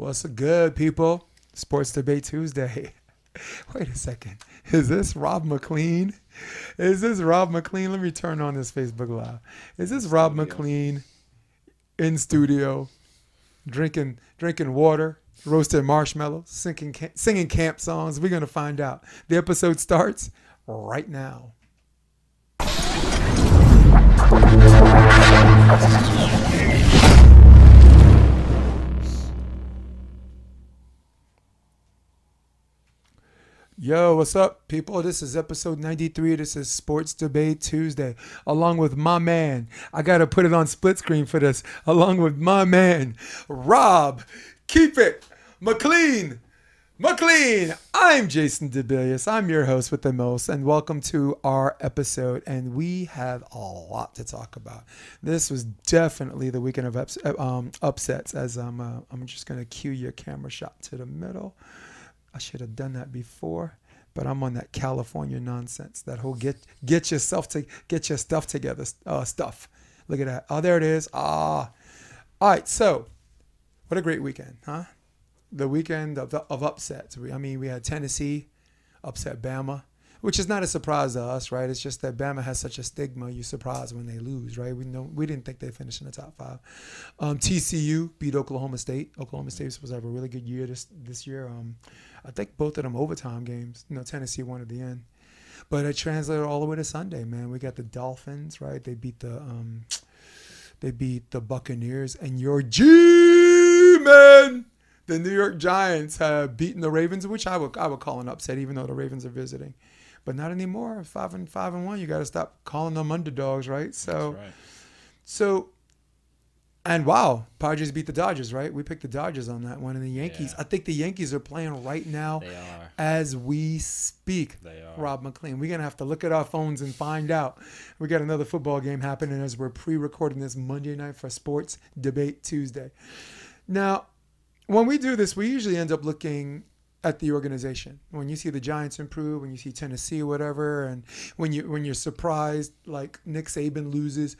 What's good, people? Sports Debate Tuesday. Wait a second. Is this Rob McLean? Is this Rob McLean? Let me turn on this Facebook Live. Is this Rob McLean in studio, drinking drinking water, roasting marshmallows, singing singing camp songs? We're gonna find out. The episode starts right now. Yo, what's up, people? This is episode 93. This is Sports Debate Tuesday, along with my man. I got to put it on split screen for this, along with my man, Rob. Keep it McLean. McLean. I'm Jason DeBilius. I'm your host with the most, and welcome to our episode. And we have a lot to talk about. This was definitely the weekend of ups, um, upsets, as I'm, uh, I'm just going to cue your camera shot to the middle. I should have done that before, but I'm on that California nonsense. That whole get get yourself to get your stuff together uh, stuff. Look at that. Oh, there it is. Ah, all right. So, what a great weekend, huh? The weekend of, of upsets. I mean, we had Tennessee upset Bama, which is not a surprise to us, right? It's just that Bama has such a stigma. You're surprised when they lose, right? We know we didn't think they'd finish in the top five. Um, TCU beat Oklahoma State. Oklahoma State was supposed to have a really good year this this year. Um, I think both of them overtime games. You know, Tennessee won at the end. But it translated all the way to Sunday, man. We got the Dolphins, right? They beat the um, they beat the Buccaneers, and your G man, the New York Giants have beaten the Ravens, which I would I would call an upset, even though the Ravens are visiting. But not anymore. Five and five and one. You got to stop calling them underdogs, right? So, right. so and wow, Padres beat the Dodgers, right? We picked the Dodgers on that one. And the Yankees, Yeah. I think the Yankees are playing right now They are. as we speak. They are. Rob McLean. We're going to have to look at our phones and find out. We got another football game happening as we're pre recording this Monday night for Sports Debate Tuesday. Now, when we do this, we usually end up looking at the organization. When you see the Giants improve, when you see Tennessee, whatever, and when you when you're surprised like Nick Saban loses,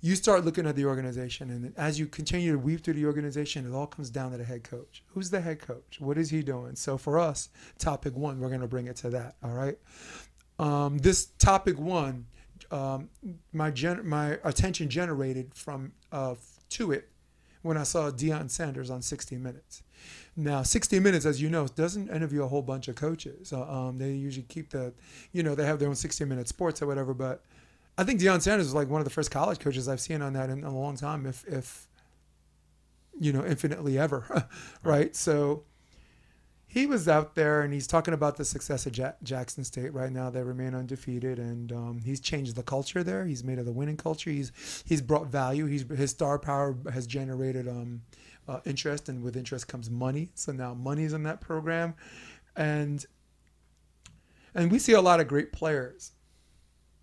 you start looking at the organization, and as you continue to weave through the organization, it all comes down to the head coach. Who's the head coach? What is he doing? So for us, topic one, we're going to bring it to that. All right. Um, this topic one, um, my gen- my attention generated from uh, to it when I saw Deion Sanders on 60 Minutes. Now, 60 Minutes, as you know, doesn't interview a whole bunch of coaches. Um, they usually keep the, you know, they have their own 60 Minute Sports or whatever. But I think Deion Sanders was like one of the first college coaches I've seen on that in a long time, if, if you know, infinitely ever, right? So he was out there and he's talking about the success of ja- Jackson State right now. They remain undefeated, and um, he's changed the culture there. He's made it a winning culture. He's he's brought value. He's his star power has generated um, uh, interest, and with interest comes money. So now money's in that program, and and we see a lot of great players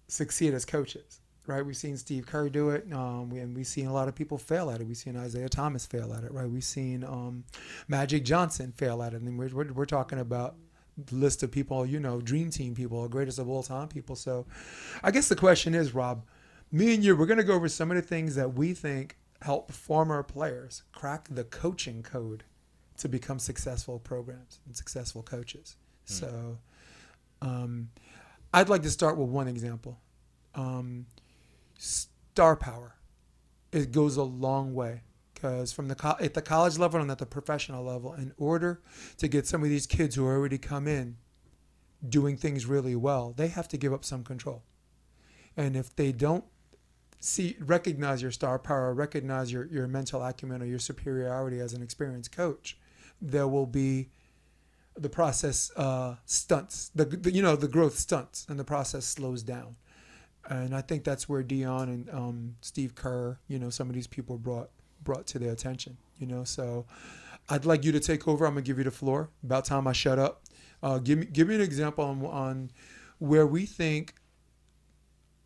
succeed as coaches. Right, we've seen Steve Kerr do it, um, we, and we've seen a lot of people fail at it. We've seen Isiah Thomas fail at it, right? We've seen um, Magic Johnson fail at it, and we're, we're, we're talking about list of people, you know, dream team people, greatest of all time people. So, I guess the question is, Rob, me and you, we're going to go over some of the things that we think help former players crack the coaching code to become successful programs and successful coaches. So, um, I'd like to start with one example. Um, star power. It goes a long way because from the co- at the college level and at the professional level, in order to get some of these kids who already come in doing things really well, they have to give up some control. And if they don't see recognize your star power, recognize your, your mental acumen or your superiority as an experienced coach, there will be the process uh, stunts. The, the you know the growth stunts and the process slows down. And I think that's where Deion and um, Steve Kerr, you know, some of these people brought brought to their attention. You know, so I'd like you to take over. I'm gonna give you the floor. About time I shut up. Uh, give me give me an example on, on where we think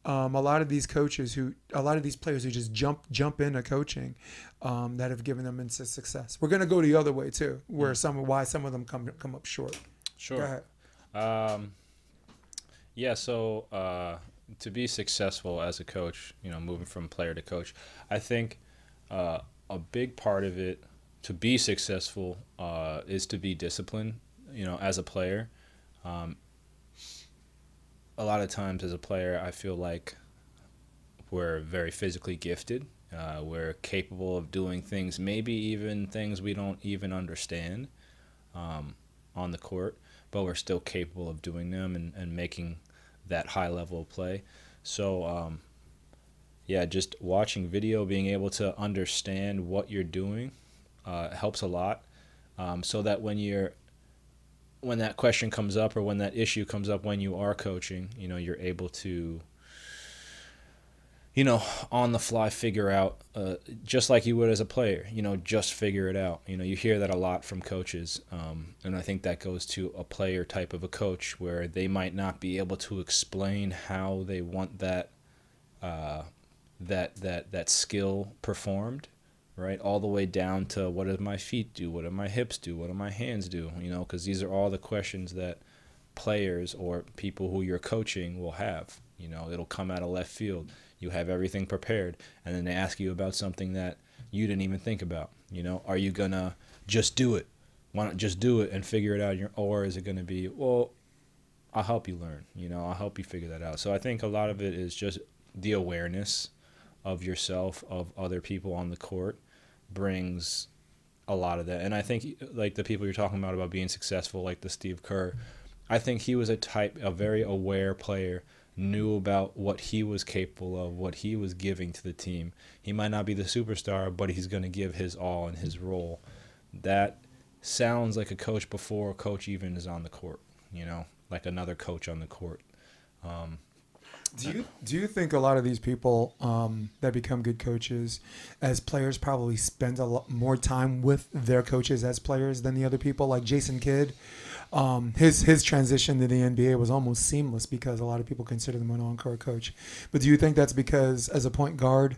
um, a lot of these coaches who a lot of these players who just jump jump into coaching um, that have given them into success. We're gonna go the other way too, where some why some of them come come up short. Sure. Um, yeah. So uh, to be successful as a coach, you know, moving from player to coach, I think uh, a big part of it to be successful uh, is to be disciplined. You know, as a player, um, a lot of times as a player, I feel like we're very physically gifted. Uh, we're capable of doing things, maybe even things we don't even understand um, on the court, but we're still capable of doing them and, and making that high level of play. So, um, yeah, just watching video, being able to understand what you're doing uh, helps a lot. Um, so that when you're when that question comes up or when that issue comes up when you are coaching, you know, you're able to you know, on the fly figure out, uh, just like you would as a player, you know, just figure it out. You know, you hear that a lot from coaches. Um, and I think that goes to a player type of a coach where they might not be able to explain how they want that, uh, that, that, that skill performed, right? All the way down to what do my feet do? What do my hips do? What do my hands do? You know, because these are all the questions that players or people who you're coaching will have. You know, it'll come out of left field you have everything prepared and then they ask you about something that you didn't even think about you know are you gonna just do it why not just do it and figure it out or is it gonna be well i'll help you learn you know i'll help you figure that out so i think a lot of it is just the awareness of yourself of other people on the court brings a lot of that and i think like the people you're talking about about being successful like the steve kerr i think he was a type a very aware player knew about what he was capable of, what he was giving to the team. He might not be the superstar, but he's going to give his all in his role. That sounds like a coach before a coach even is on the court, you know, like another coach on the court. Um, do you do you think a lot of these people um, that become good coaches, as players, probably spend a lot more time with their coaches as players than the other people? Like Jason Kidd, um, his his transition to the NBA was almost seamless because a lot of people consider him an on-court coach. But do you think that's because as a point guard,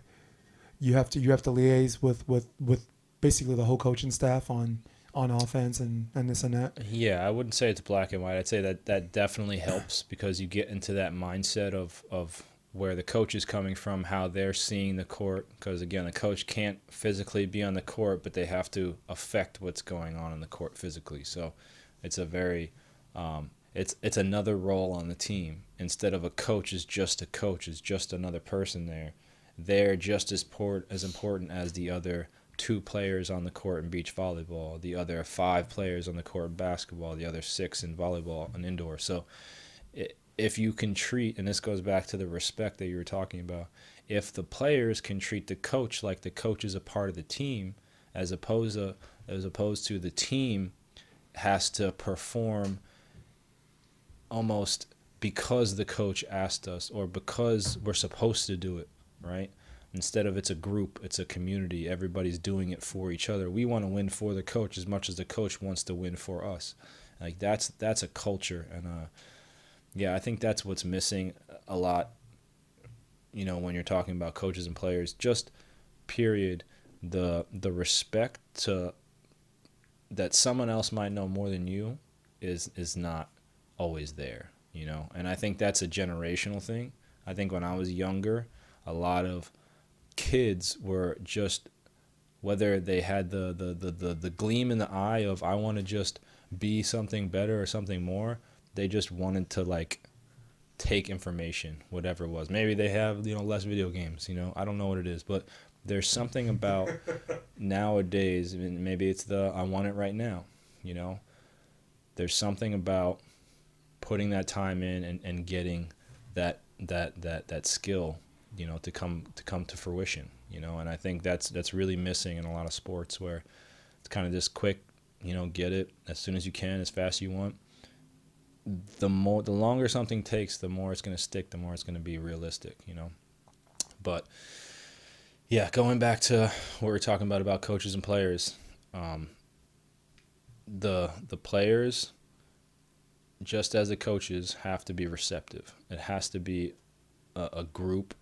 you have to you have to liaise with with with basically the whole coaching staff on on offense and, and this and that? Yeah, I wouldn't say it's black and white. I'd say that that definitely helps because you get into that mindset of of where the coach is coming from, how they're seeing the court. Because again, the coach can't physically be on the court, but they have to affect what's going on in the court physically. So it's a very um, it's it's another role on the team instead of a coach is just a coach is just another person there. They're just as port as important as the other two players on the court in beach volleyball, the other five players on the court in basketball, the other six in volleyball and indoor. So if you can treat, and this goes back to the respect that you were talking about, if the players can treat the coach like the coach is a part of the team, as opposed to as opposed to the team has to perform almost because the coach asked us or because we're supposed to do it, right? Instead of it's a group, it's a community, everybody's doing it for each other. We want to win for the coach as much as the coach wants to win for us. Like that's that's a culture and uh yeah, I think that's what's missing a lot you know when you're talking about coaches and players just period the the respect to that someone else might know more than you is is not always there, you know. And I think that's a generational thing. I think when I was younger, a lot of kids were just whether they had the the, the, the, the gleam in the eye of I want to just be something better or something more, they just wanted to like take information, whatever it was. Maybe they have, you know, less video games, you know. I don't know what it is, but there's something about nowadays, maybe it's the I want it right now, you know. There's something about putting that time in and, and getting that that that that skill, you know, to come to come to fruition, you know, and I think that's that's really missing in a lot of sports where it's kind of just quick, you know, get it as soon as you can, as fast as you want. The more the longer something takes, the more it's going to stick, the more it's going to be realistic, you know. But yeah, going back to what we are talking about about coaches and players, um, the the players, just as the coaches, have to be receptive. It has to be a, a group,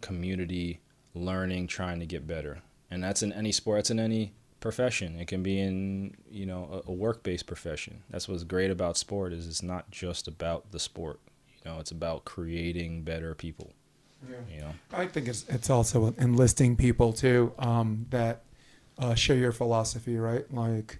community, learning, trying to get better, and that's in any sport. That's in any profession. It can be in you know a, a work based profession. That's what's great about sport is it's not just about the sport. You know, it's about creating better people. Yeah. You know, I think it's it's also enlisting people too um, that uh, share your philosophy, right? Like,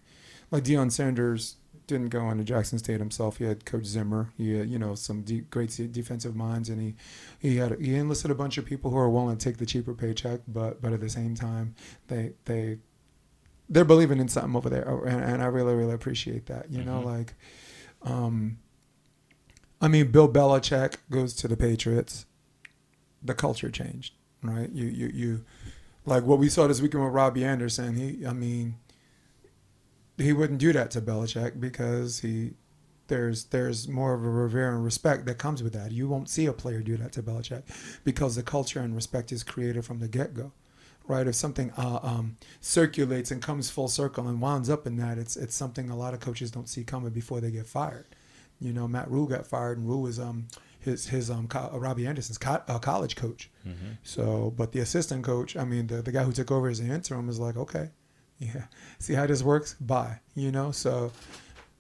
like Deion Sanders didn't go into Jackson State himself. He had Coach Zimmer. He had, you know, some de- great defensive minds, and he he had he enlisted a bunch of people who are willing to take the cheaper paycheck, but but at the same time, they they they're believing in something over there, and, and I really really appreciate that. You mm-hmm. know, like, um, I mean, Bill Belichick goes to the Patriots. The culture changed, right? You you you, like what we saw this weekend with Robbie Anderson. He, I mean he wouldn't do that to Belichick because he there's there's more of a revere and respect that comes with that. You won't see a player do that to Belichick because the culture and respect is created from the get go, right? If something uh, um, circulates and comes full circle and winds up in that, it's it's something a lot of coaches don't see coming before they get fired. You know, Matt Rhule got fired, and Rhule was um his his um co- uh, Robbie Anderson's co- uh, college coach. Mm-hmm. So, but the assistant coach, I mean, the the guy who took over as the interim is like, okay, yeah. See how this works? Bye you know? So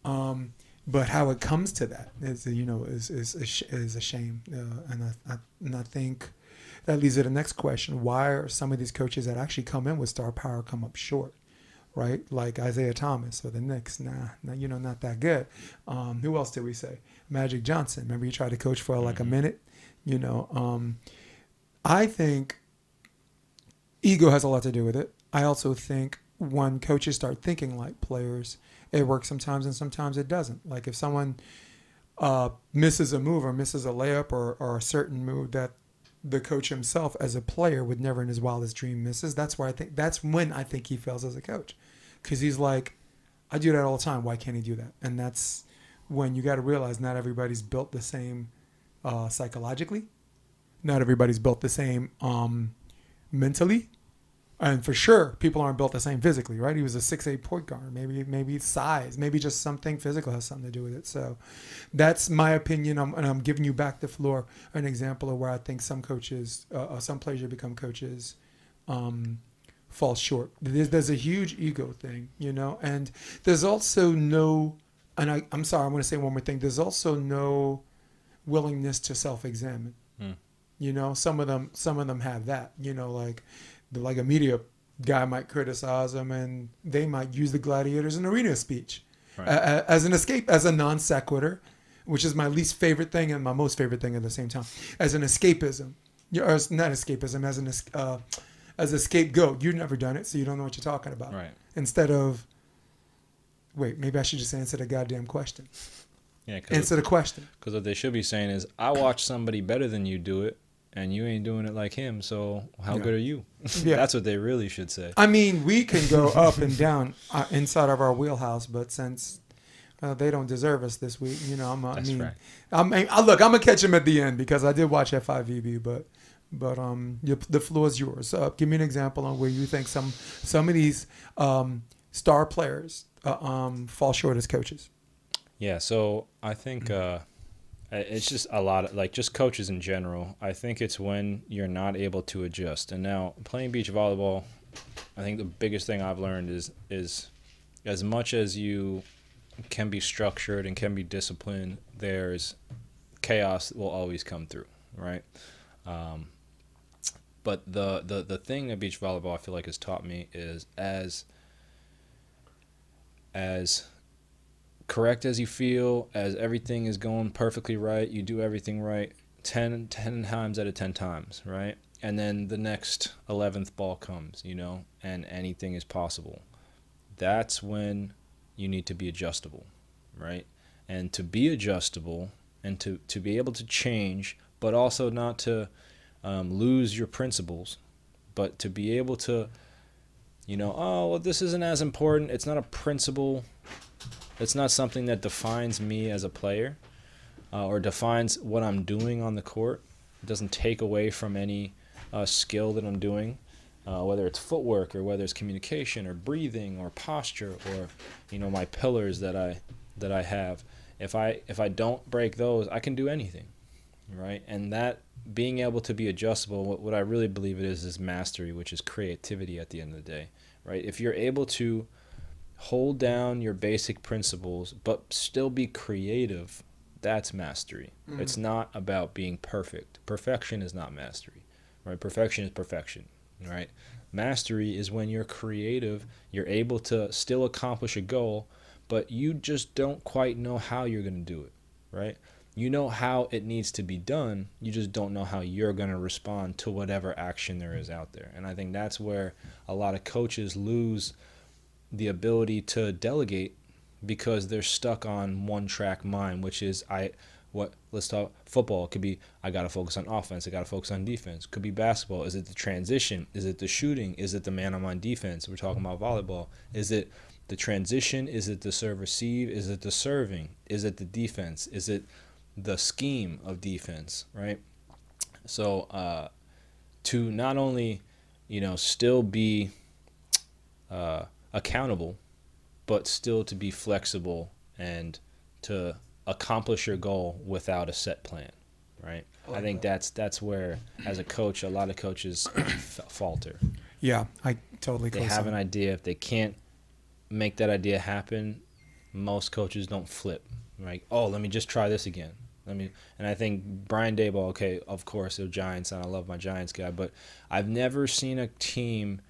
um but how it comes to that is you know is is is a shame. Uh, and I, I, and I think that leads to the next question. Why are some of these coaches that actually come in with star power come up short right? Like Isiah Thomas or the Knicks. Nah, nah you know not that good. Um, who else did we say? Magic Johnson. Remember he tried to coach for like a mm-hmm. minute you know? Um, I think ego has a lot to do with it. I also think when coaches start thinking like players, it works sometimes and sometimes it doesn't. Like if someone uh, misses a move or misses a layup or, or a certain move that the coach himself as a player would never in his wildest dream misses, that's where I think that's when I think he fails as a coach. Because he's like, I do that all the time. Why can't he do that? And that's when you got to realize not everybody's built the same uh, psychologically. Not everybody's built the same um, mentally and for sure people aren't built the same physically right? He was a six eight point guard. Maybe maybe size. Maybe just something physical has something to do with it. So that's my opinion. I'm, and i'm giving you back the floor an example of where i think some coaches uh, uh some players who become coaches um, fall short. There's, there's a huge ego thing you know? And there's also no and I, i'm sorry i want to say one more thing. There's also no willingness to self-examine. Hmm. you know some of them some of them have that you know like like a media guy might criticize them and they might use the gladiators in arena speech. Right. uh, as an escape as a non sequitur which is my least favorite thing and my most favorite thing at the same time as an escapism. Or not escapism as an uh, as a scapegoat. You've never done it so you don't know what you're talking about. Right. Instead of wait maybe i should just answer the goddamn question. Yeah answer the question. Because what they should be saying is i watched somebody better than you do it and you ain't doing it like him. So how yeah. good are you? yeah, that's what they really should say. I mean, we can go up and down uh, inside of our wheelhouse, but since uh, they don't deserve us this week, you know, I'm, uh, I mean, right. I'm, I, look, I'm gonna catch him at the end because I did watch F5EB, but. But um, the floor is yours. Uh, give me an example on where you think some some of these um, star players uh, um, fall short as coaches. Yeah, so I think mm-hmm. Uh, it's just a lot of like just coaches in general. I think it's when you're not able to adjust. And now playing beach volleyball, I think the biggest thing I've learned is is as much as you can be structured and can be disciplined, there's chaos will always come through, right? Um, but the, the the thing that beach volleyball I feel like has taught me is as as correct as you feel, as everything is going perfectly right, you do everything right 10, 10 times out of 10 times, right? And then the next 11th ball comes, you know, and anything is possible. That's when you need to be adjustable, right? And to be adjustable and to, to be able to change, but also not to um, lose your principles, but to be able to, you know, oh, well, this isn't as important. It's not a principle it's not something that defines me as a player uh, or defines what I'm doing on the court. It doesn't take away from any uh, skill that I'm doing, uh, whether it's footwork or whether it's communication or breathing or posture or you know my pillars that I that I have. If I if I don't break those, I can do anything, right? And that being able to be adjustable, what, what I really believe it is is mastery, which is creativity at the end of the day, right? If you're able to hold down your basic principles but still be creative that's mastery mm-hmm. it's not about being perfect perfection is not mastery right perfection is perfection right Mastery is when you're creative, you're able to still accomplish a goal, but you just don't quite know how you're going to do it, right? You know how it needs to be done, you just don't know how you're going to respond to whatever action there is out there. And I think that's where a lot of coaches lose the ability to delegate because they're stuck on one track mind, which is I what let's talk football. It could be i gotta focus on offense i gotta focus on defense. Could be basketball. Is it the transition? Is it the shooting? Is it the man on defense? We're talking about volleyball. Is it the transition? Is it the serve receive? Is it the serving? Is it the defense? Is it the scheme of defense right? So uh, to not only you know still be uh, accountable but still to be flexible and to accomplish your goal without a set plan, right? I, I think that's that's where, as a coach, a lot of coaches falter. Yeah, I totally. They have an idea. If they can't make that idea happen, most coaches don't flip. Right? Oh, let me just try this again. Let me. And I think Brian Daboll. Okay, of course, the Giants, and I love my Giants guy, but I've never seen a team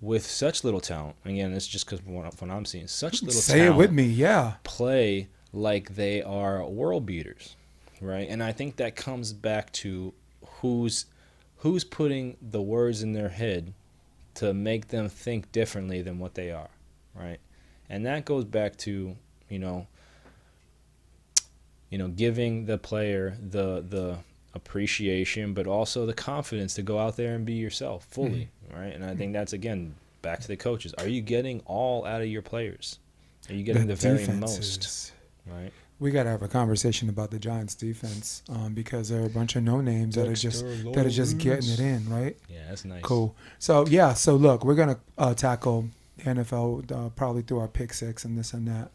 with such little talent. Again, it's just because when I'm seeing such little. Talent. Say it with me, yeah. Play like they are world beaters, right? And I think that comes back to who's who's putting the words in their head to make them think differently than what they are, right? And that goes back to, you know, you know, giving the player the the appreciation but also the confidence to go out there and be yourself fully, mm-hmm. Right? And I think that's again back to the coaches. Are you getting all out of your players? Are you getting the, the very most? Right. We got to have a conversation about the Giants' defense um, because there are a bunch of no names that are just that are just getting it in, right? Yeah, that's nice. Cool. So yeah, so look, we're gonna uh, tackle the NFL uh, probably through our pick six and this and that,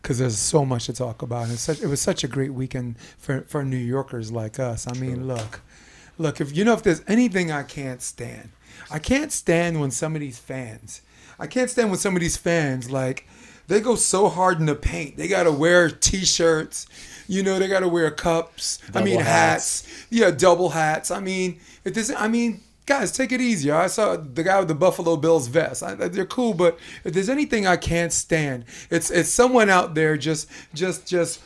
because um, there's so much to talk about. It's such, it was such a great weekend for for New Yorkers like us. I mean, look, look, if you know if there's anything I can't stand, I can't stand when some of these fans, I can't stand when some of these fans like they go so hard in the paint. They gotta wear t-shirts. You know, they gotta wear cups. Double I mean hats. hats. Yeah, double hats. I mean, it doesn't. I mean, guys, take it easy. I saw the guy with the Buffalo Bills vest. I, they're cool, but if there's anything I can't stand, it's it's someone out there just just just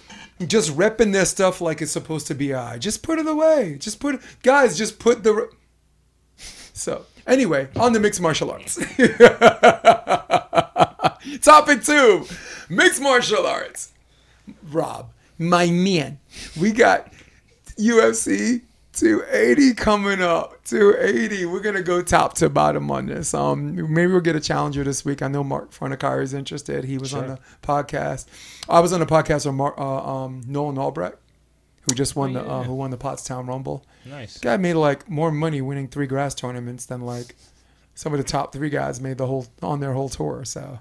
just repping their stuff like it's supposed to be I. Just put it away. Just put it, guys. Just put the. So anyway, on the mixed martial arts. Topic two mixed martial arts. Rob, my man, we got UFC 280 coming up. 280. We're gonna go top to bottom on this. Um, maybe we'll get a challenger this week. I know Mark Fornicari is interested. He was sure. on the podcast. I was on the podcast with Mark, uh, um, Nolan Albrecht, who just won oh, yeah. the uh, who won the Pottstown Rumble. Nice. Guy made like more money winning three grass tournaments than like some of the top three guys made the whole on their whole tour. So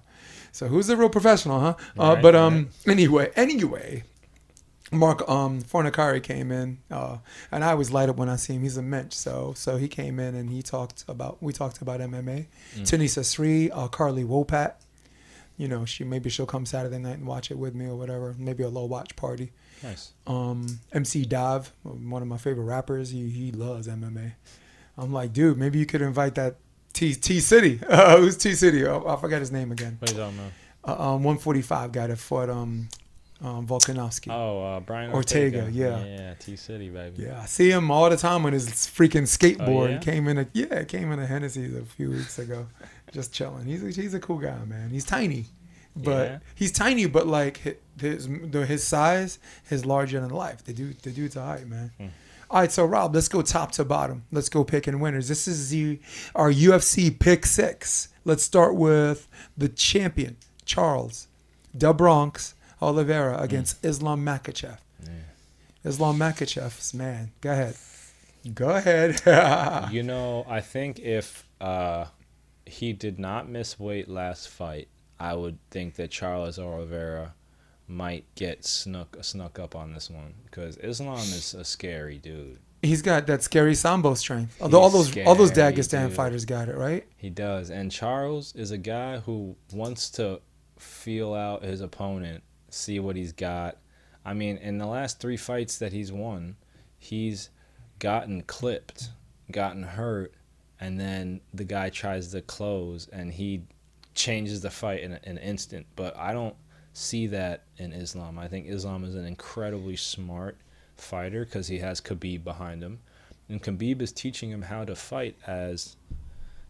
so who's the real professional, huh? Uh, but um, right. anyway, anyway, Mark um Fornicari came in, uh, and I always light up when I see him. He's a mensch, so so he came in and he talked about we talked about MMA. Mm. Tanisa Sri, uh, Carly Wopat. You know, she maybe she'll come Saturday night and watch it with me or whatever. Maybe a low watch party. Nice. Um, MC Dav, one of my favorite rappers. He he loves MMA. I'm like, dude, maybe you could invite that T T City. Uh, who's T City? Oh, I forgot his name again. What do you talking about? Uh, um, 145 guy that fought um, um Volkanovski. Oh, uh, Brian Ortega. Ortega. Yeah. Yeah, T City baby. Yeah, I see him all the time on his freaking skateboard. Oh, yeah? Came in a yeah, came in a Hennessy a few weeks ago, just chilling. He's a, he's a cool guy, man. He's tiny, but yeah. he's tiny, but like his his size is larger than life. The dude the dude's a height, man. Hmm. All right, so Rob, let's go top to bottom. Let's go picking winners. This is the our UFC pick six. Let's start with the champion, Charles, Da Bronx Oliveira against mm. Islam Makhachev. Yeah. Islam Makhachev's man. Go ahead. Go ahead. you know, I think if uh, he did not miss weight last fight, I would think that Charles Oliveira might get snuck snuck up on this one because Islam is a scary dude. He's got that scary sambo strength. Although all those scary, all those Dagestan dude. fighters got it right. He does, and Charles is a guy who wants to feel out his opponent, see what he's got. I mean, in the last three fights that he's won, he's gotten clipped, gotten hurt, and then the guy tries to close, and he changes the fight in, a, in an instant. But I don't see that in Islam. I think Islam is an incredibly smart fighter because he has Khabib behind him, and Khabib is teaching him how to fight as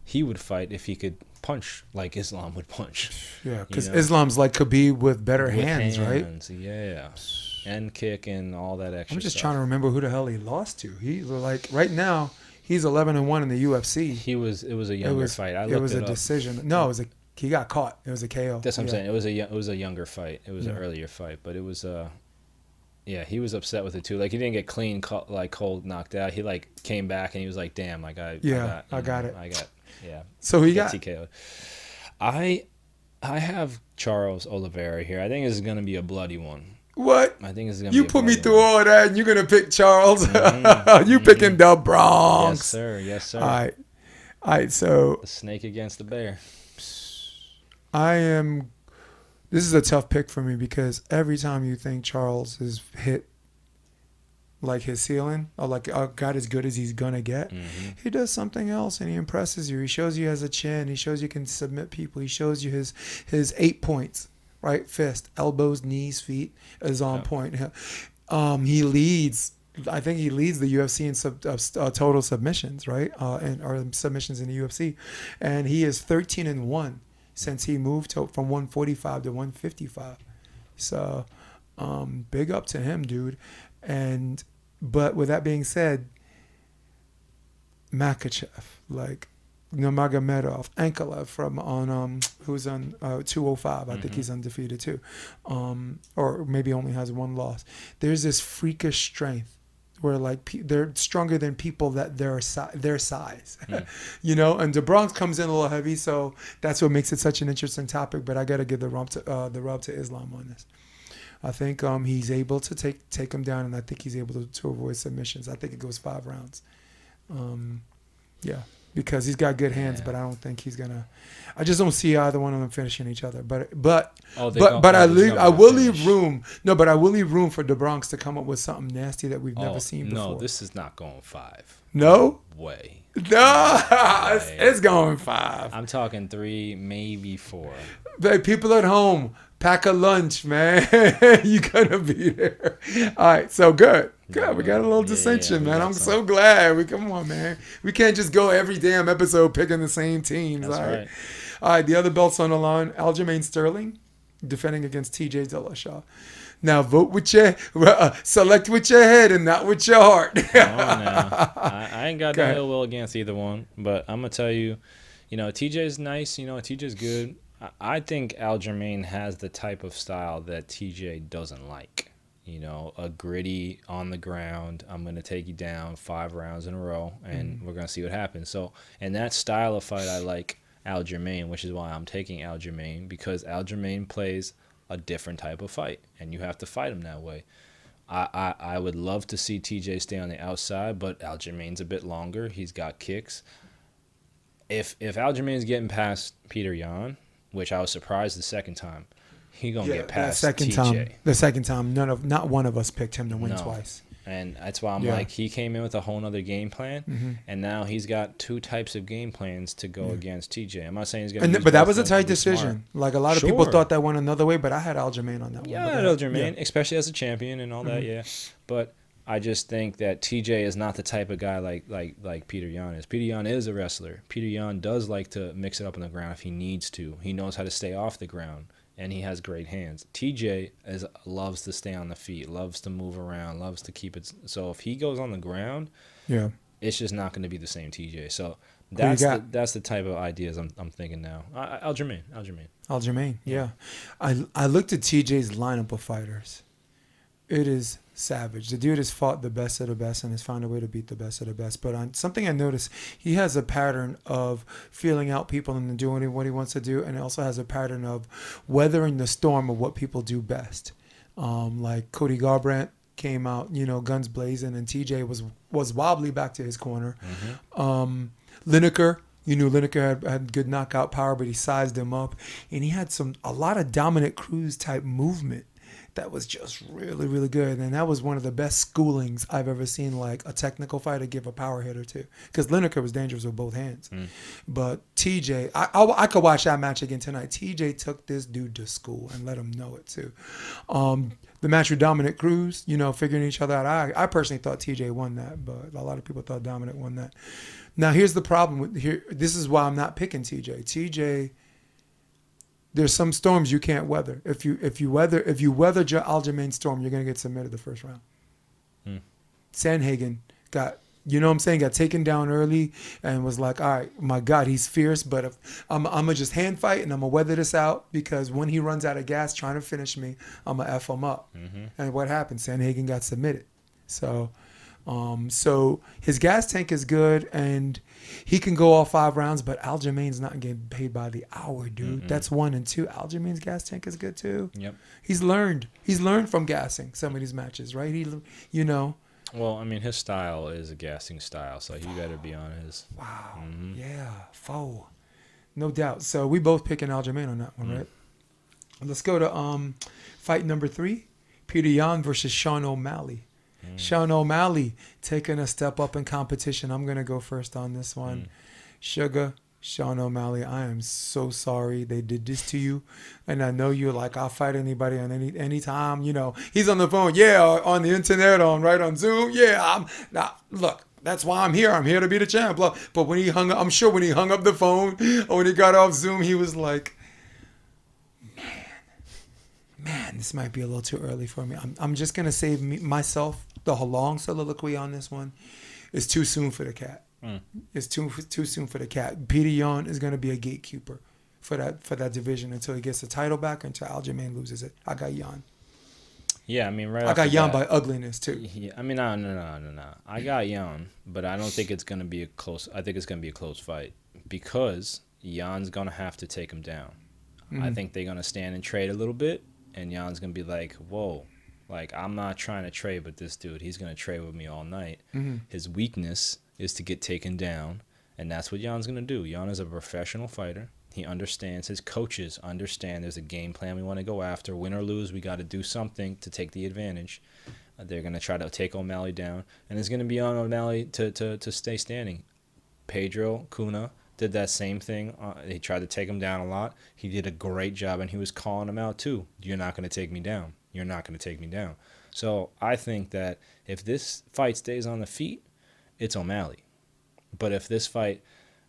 he would fight if he could punch like Islam would punch. Yeah, because know? Islam's like Khabib with better With hands, right? Yeah, and kick and all that extra. I'm just stuff. trying to remember who the hell he lost to. He like right now he's 11 and one in the UFC. He was. It was a It younger was fight. I it was it, a up. decision. No, it was a he got caught. It was a KO. That's what I'm Yeah. saying. It was a it was a younger fight. It was an earlier fight, but it was uh yeah, he was upset with it too. Like he didn't get clean, co- like cold knocked out. He like came back and he was like, "Damn, like I Yeah, I I got, got you it. I got yeah." So he got got TKO. I I have Charles Oliveira here. I think this is gonna be a bloody one. What? I think is gonna. You put me through all that, and you're gonna pick Charles. Mhm, you picking the Bronx? Yes, sir. Yes, sir. All right, all right. So The snake against the bear. I am. This is a tough pick for me because every time you think Charles is hit like his ceiling or like uh, got as good as he's gonna get, hmm he does something else and he impresses you. He shows you has a chin. He shows you can submit people. He shows you his his eight points, right? Fist, elbows, knees, feet is on Yeah. point. Um, he leads. I think he leads the UFC in sub, uh, uh, total submissions, right? Uh, and or submissions in the UFC, and he is 13 and one since he moved to, from 145 to 155. So, um, big up to him, dude. And but with that being said, Makhachev, like Nurmagomedov, Ankalaev from on um who's on uh, 205. I think Mhm. he's undefeated too, um or maybe only has one loss. There's this freakish strength where like pe- they're stronger than people that their si- their size, Mm. you know. And the Bronx comes in a little heavy, so that's what makes it such an interesting topic. But I got to give the rub to uh, the rub to Islam on this. I think um, he's able to take take him down, and I think he's able to, to avoid submissions. I think it goes five rounds. Um, yeah, because he's got good hands, Yeah. but I don't think he's gonna. I just don't see either one of them finishing each other. But but Oh, but but I leave I will to leave room. No, but I will leave room for the Bronx to come up with something nasty that we've Oh, never seen before. no, this is not going five. no, Way. no, it's, way. it's going five. I'm talking three, maybe four. But people at home, pack a lunch, man. you gonna be there. All right, so good. Good. We got a little Yeah, dissension, we man. I'm so glad. We come on, man. We can't just go every damn episode picking the same teams. That's all right. right. All right, the other belts on the line. Aljamain Sterling defending against TJ Dillashaw. Now vote with your uh, select with your head and not with your heart. On now. I, I ain't got Go no ill will against either one, but I'm gonna tell you, you know, TJ's nice. You know, TJ's good. I, I think Aljamain has the type of style that TJ doesn't like. You know, a gritty on the ground. I'm gonna take you down five rounds in a row, and Mm-hmm. we're gonna see what happens. So, and that style of fight, I like Aljamain, which is why I'm taking Aljamain because Aljamain plays a different type of fight, and you have to fight him that way. I, I, I would love to see TJ stay on the outside, but Aljamain's a bit longer. He's got kicks. If if Aljamain's getting past Peter Yan, which I was surprised the second time, he gonna Yeah, get that past second TJ. time, the second time, none of not one of us picked him to win No. twice. And that's why I'm Yeah. like, he came in with a whole nother game plan, hmm and now he's got two types of game plans to go Yeah. against TJ. I'm not saying he's gonna. And but that was a tight be smart. decision. Like a lot of people thought that went another way, but I had Aljamain on that one. Yeah, one. But know especially as a champion and all that. Mhm. Yeah, but I just think that TJ is not the type of guy like like like Peter Yan is. Peter Yan is a wrestler. Peter Yan does like to mix it up on the ground if he needs to. He knows how to stay off the ground, and he has great hands. TJ is loves to stay on the feet, loves to move around, loves to keep it. So if he goes on the ground, Yeah. it's just not going to be the same TJ. So that's the, that's the type of ideas I'm I'm thinking now. Aljamain, Aljamain. Aljamain, yeah. I I looked at TJ's lineup of fighters. It is savage. The dude has fought the best of the best and has found a way to beat the best of the best. But on something I noticed, he has a pattern of feeling out people and doing what he wants to do, and also has a pattern of weathering the storm of what people do best. Um, like Cody Garbrandt came out, you know, guns blazing, and TJ was was wobbly back to his corner. Mm-hmm. Um, Lineker, you knew Lineker had, had good knockout power, but he sized him up, and he had some a lot of dominant Cruz type movement. That was just really, really good. And that was one of the best schoolings I've ever seen, like a technical fighter give a power hitter to. Because Lineker was dangerous with both hands. Mm. But TJ, I, I, I could watch that match again tonight. TJ took this dude to school and let him know it too. Um, the match with Dominick Cruz, you know, figuring each other out. I, I personally thought TJ won that, but a lot of people thought Dominick won that. Now here's the problem with here. This is why I'm not picking TJ. TJ there's some storms you can't weather. If you if you weather if you weather your Aljamain storm, you're gonna get submitted the first round. Hmm. Sandhagen got you know what I'm saying got taken down early and was like, all right, my God, he's fierce, but if I'm I'm gonna just hand fight and I'm gonna weather this out because when he runs out of gas trying to finish me, I'm gonna f him up. Mm-hmm. And what happened? Sandhagen got submitted. So. Um, so his gas tank is good and he can go all five rounds, but Aljamain's not getting paid by the hour, dude. Mm-mm. That's one and two. Aljamain's gas tank is good too. Yep. He's learned. He's learned from gassing some of these matches, right? He, you know. Well, I mean, his style is a gassing style, so he better be on his. Wow. Mhm. Yeah. Foe. No doubt. So we both picking Aljamain on that one, Mm. right? Let's go to um, fight number three: Peter Yan versus Sean O'Malley. Mm. Sean O'Malley taking a step up in competition. I'm gonna go first on this one. Mm. Sugar, Sean O'Malley, I am so sorry they did this to you, and I know you're like I'll fight anybody on any any time. You know he's on the phone, yeah, on the internet, on right on Zoom, yeah. I'm now look. That's why I'm here. I'm here to be the champ. But when he hung up, I'm sure when he hung up the phone or when he got off Zoom, he was like, man, man, this might be a little too early for me. I'm, I'm just gonna save me, myself the whole long soliloquy on this one. is too soon for the cat. Mm. It's too too soon for the cat. Peter Yan is gonna be a gatekeeper for that for that division until he gets the title back until Aljamain loses it. I got Yan. Yeah, I mean, right. I got Yan by ugliness too. Yeah, I mean, no, no, no, no, no. I got Jan, but I don't think it's gonna be a close. I think it's gonna be a close fight because Jan's gonna have to take him down. I Mhm. think they're gonna stand and trade a little bit, and Jan's gonna be like, "Whoa, like I'm not trying to trade with this dude. He's gonna trade with me all night. Mhm. His weakness is to get taken down, and that's what Jan's gonna do. Jan is a professional fighter. He understands. His coaches understand. There's a game plan we want to go after. Win or lose, we got to do something to take the advantage. Uh, they're gonna try to take O'Malley down, and it's gonna be on O'Malley to to, to stay standing. Pedro Munhoz did that same thing. Uh, he tried to take him down a lot. He did a great job, and he was calling him out too. You're not going to take me down. You're not going to take me down. So I think that if this fight stays on the feet, it's O'Malley. But if this fight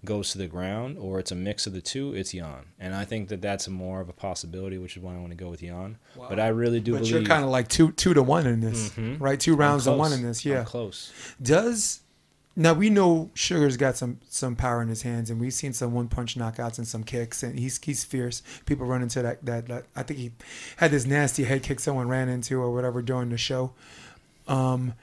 goes to the ground or it's a mix of the two, it's Jan. And I think that that's more of a possibility, which is why I want to go with Jan. But I really do But believe. you're kind of like two two to one in this, Mhm. right? Two rounds to one in this. I'm Yeah. close. Does now we know Sugar's got some some power in his hands, and we've seen some one punch knockouts and some kicks, and he's he's fierce. People run into that that, that I think he had this nasty head kick someone ran into or whatever during the show. Um,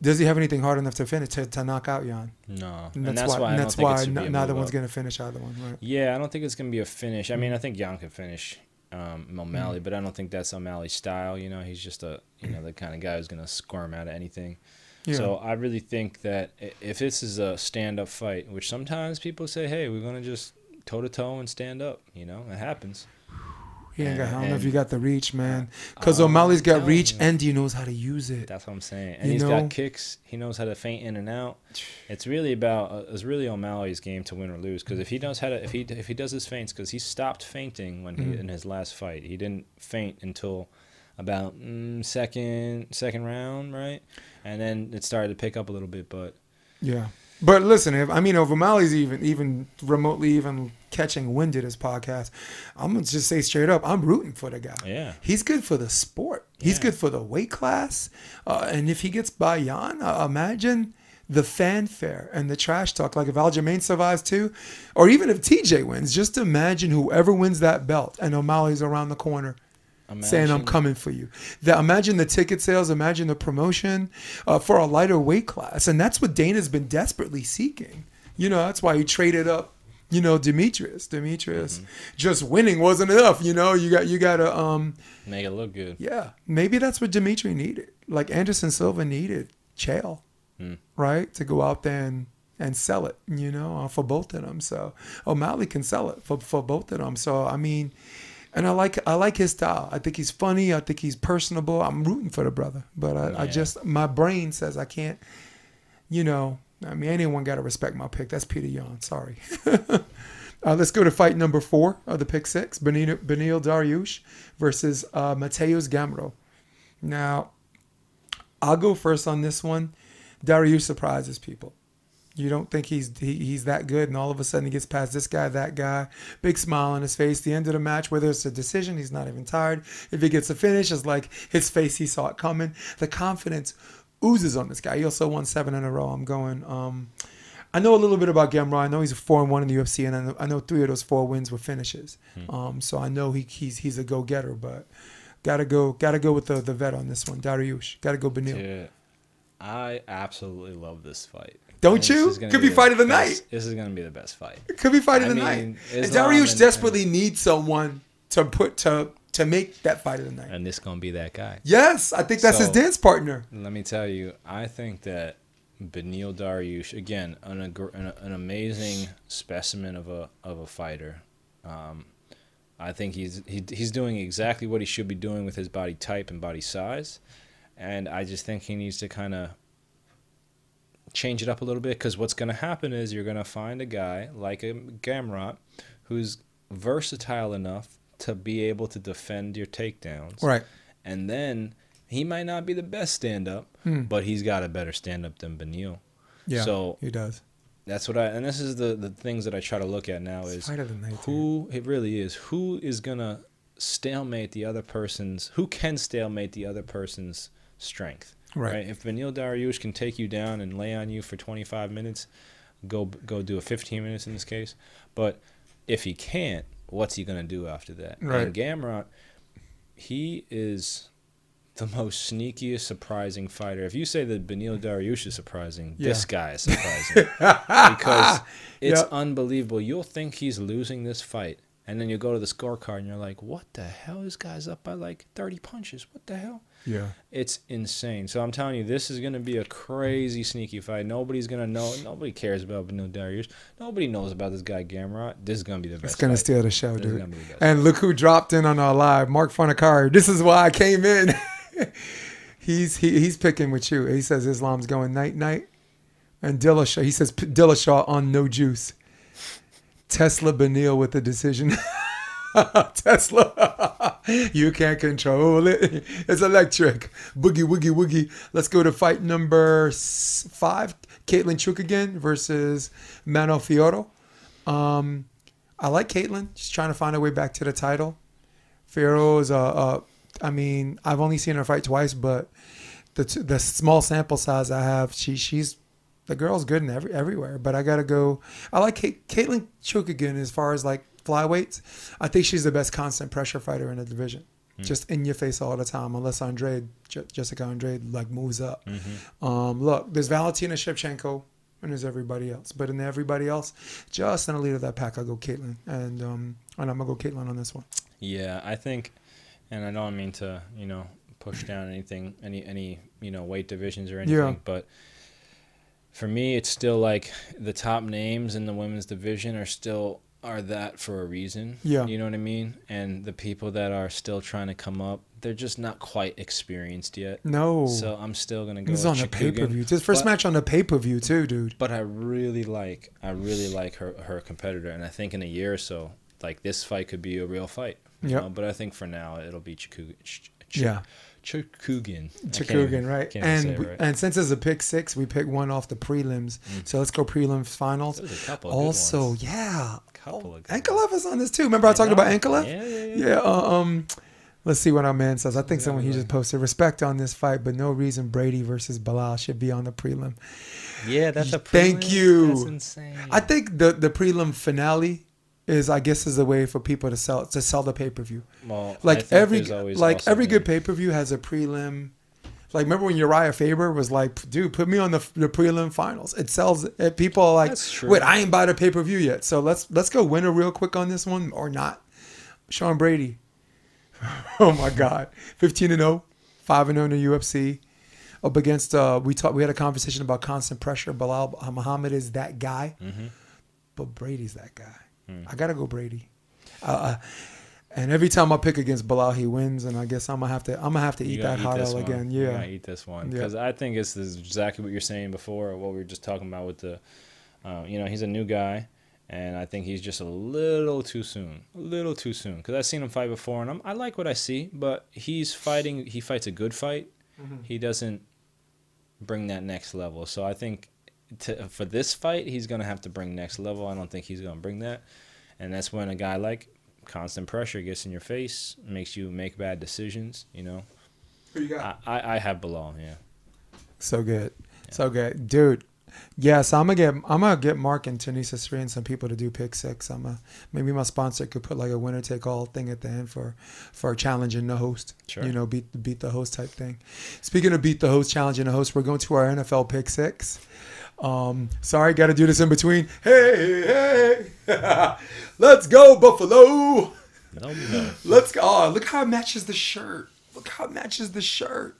does he have anything hard enough to finish to, to knock out Jan? No. And And that's, why. I and that's why n- neither one's gonna finish either one, right? Yeah, I don't think it's gonna be a finish. I mean, I think Jan could finish um, O'Malley, Mm. but I don't think that's O'Malley's style. You know, he's just a you know the kind of guy who's gonna squirm out of anything. Yeah. So I really think that if this is a stand-up fight, which sometimes people say, "Hey, we're gonna just toe to toe and stand up," you know, it happens. he ain't got. I don't know if you got the reach, man. Because Um, O'Malley's got reach you. and he knows how to use it. That's what I'm saying. And You he's know? got kicks. He knows how to feint in and out. It's really about uh, it's really O'Malley's game to win or lose because if he knows how to if he if he does his feints because he stopped feinting when he Mhm. in his last fight he didn't feint until about mm, second second round right and then it started to pick up a little bit but Yeah. But listen, if I mean if O'Malley's even even remotely even catching wind of this podcast, I'm gonna just say straight up, I'm rooting for the guy. yeah He's good for the sport. He's Yeah. good for the weight class. Uh, and if he gets by Jan, uh, imagine the fanfare and the trash talk. Like if Aljamain survives too, or even if TJ wins, just imagine whoever wins that belt and O'Malley's around the corner saying I'm coming for you. The, imagine the ticket sales, imagine the promotion uh, for a lighter weight class, and that's what Dana's been desperately seeking. You know, that's why he traded up. You know, Demetrious. Demetrious, Mm-hmm. just winning wasn't enough. You know, you got you got to um, make it look good yeah, maybe that's what Dimitri needed. Like Anderson Silva needed Chael, Hmm. right, to go out there and and sell it. You know, uh, for both of them. So O'Malley can sell it for for both of them. So I mean, and I like I like his style. I think he's funny. I think he's personable. I'm rooting for the brother, but I, I just my brain says I can't. You know, I mean, anyone got to respect my pick. That's Peter Yan. Sorry. uh, let's go to fight number four of the pick six: Benito, Beneil Dariush versus uh, Mateusz Gamrot. Now, I'll go first on this one. Dariush surprises people. You don't think he's he, he's that good, and all of a sudden he gets past this guy, that guy. Big smile on his face. The end of the match, whether it's a decision, he's not even tired. If he gets a finish, it's like his face, he saw it coming. The confidence oozes on this guy. He also won seven in a row. I'm going. Um, I know a little bit about Gamrot. I know he's a four and one in the UFC, and I know, I know three of those four wins were finishes. Um, so I know he, he's he's a go getter, but gotta go gotta go with the the vet on this one, Dariush. Gotta go Beneil. Dude, I absolutely love this fight. Don't you? Could be be fight of the best- night. This is gonna be the best fight. It could be fight of the mean, night. And Islam Dariush and- desperately needs someone to put to to make that fight of the night. And this gonna be that guy. Yes, I think that's his dance partner. Let me tell you, I think that Beneil Dariush, again, an, an, an amazing specimen of a of a fighter. Um, I think he's he, he's doing exactly what he should be doing with his body type and body size, and I just think he needs to kind of change it up a little bit because what's going to happen is you're going to find a guy like a Gamrot who's versatile enough to be able to defend your takedowns Right. and then he might not be the best stand up, Hmm. but he's got a better stand up than Beneil. Yeah. So he does. that's what I and this is the the things that I try to look at now It's is fight of the night. dude. who it really is who is gonna stalemate the other person's who can stalemate the other person's strength. Right. If Beneil Dariush can take you down and lay on you for 25 minutes, go go do a 15 minutes in this case. But if he can't, what's he gonna do after that? Right. And Gamrot, he is the most sneakiest, surprising fighter. If you say that Beneil Dariush is surprising, this guy is surprising because it's Yep. unbelievable. You'll think he's losing this fight, and then you go to the scorecard and you're like, "What the hell? This guy's up by like 30 punches. What the hell?" Yeah. It's insane. So I'm telling you, this is going to be a crazy sneaky fight. Nobody's going to know. Nobody cares about Beneil Dariush. Nobody knows about this guy Gamrot. This is going to be the best. It's gonna steal the show, This dude. the. And look who dropped in on our live, Mark Funakari. This is why I came in. he's he, he's picking with you. He says Islam's going night night, and Dillashaw. He says Dillashaw on no juice. Tesla Beneil with the decision. Tesla, you can't control it. It's electric. Boogie woogie woogie. Let's go to fight number five. Katlyn Chookagian versus Manon Fiorot. Um, I like Katlyn. She's trying to find her way back to the title. Fiorot is a, a I mean, I've only seen her fight twice, but the t- the small sample size I have, she she's the girl's good in every everywhere. But I gotta go. I like Katlyn again as far as like flyweights. I think she's the best constant pressure fighter in the division. Just in your face all the time, unless Andrade, Je- Jessica Andrade, like moves up. Um, look, there's Valentina Shevchenko and there's everybody else. But in everybody else, just in the lead of that pack, I'll go Katlyn. And um, and I'm gonna go Katlyn on this one. Yeah, I think, and I don't mean to, you know, push down anything, any any you know weight divisions or anything, Yeah. but for me, it's still like the top names in the women's division are still are that for a reason. Yeah. you know what I mean. And the people that are still trying to come up, they're just not quite experienced yet. No, So I'm still gonna go. this on the pay per view. This first But- match on a pay per view too, dude. But I really like, I really like her her competitor, and I think in a year or so, like this fight could be a real fight. you know, But I think for now it'll be Chikugan. Ch- Ch- Yeah. Chikugan. I can't Chikugan, even- right? And say it we- right. and since it's a pick six, we pick one off the prelims. So let's go prelims finals. A couple of good Also, yeah, Couple oh, is on this too. Remember I, I talked know. about Ankalaev? Yeah, yeah, yeah. Yeah. uh, um, let's see what our man says. I think Yeah, someone he just posted respect on this fight, but no reason Brady versus Belal should be on the prelim. Yeah, that's a Thank you. That's insane. I think the the prelim finale is, I guess, is a way for people to sell to sell the pay per view. well, Like every like every good pay per view has a prelim. Like remember when Urijah Faber was like, "Dude, put me on the, the prelim finals." It sells. It, people are like, "Wait, I ain't buy the pay per view yet." So let's let's go winner real quick on this one or not. Sean Brady. oh my God, fifteen and 0, 5 and zero in the UFC. Up against uh, we talked. We had a conversation about constant pressure. Belal Muhammad is that guy, Mhm. but Brady's that guy. Hmm. I gotta go Brady. Uh, And every time I pick against Belal, he wins, and I guess I'm gonna have to I'm gonna have to eat that hot L again. Yeah, gotta eat this one Yeah. because I think it's this is exactly what you're saying before, what we were just talking about with the, uh, you know, he's a new guy, and I think he's just a little too soon, a little too soon. Because I've seen him fight before, and I'm, I like what I see, but he's fighting. He fights a good fight. Mhm. He doesn't bring that next level. So I think to, for this fight, he's gonna have to bring next level. I don't think he's gonna bring that, and that's when a guy like constant pressure gets in your face, makes you make bad decisions. You know. Who you got? I, I, I have Belal, yeah. So good, so good, dude. Yes, I'm gonna get I'm gonna get Mark and Tanisha Sri and some people to do pick six. I'm gonna maybe my sponsor could put like a winner take all thing at the end for for challenging the host. Sure. You know, beat beat the host type thing. Speaking of beat the host, challenging the host, we're going to our NFL pick six. Um, sorry, got to do this in between. Hey, hey, let's go Buffalo. No, no. Let's go. Oh, look how it matches the shirt. Look how it matches the shirt.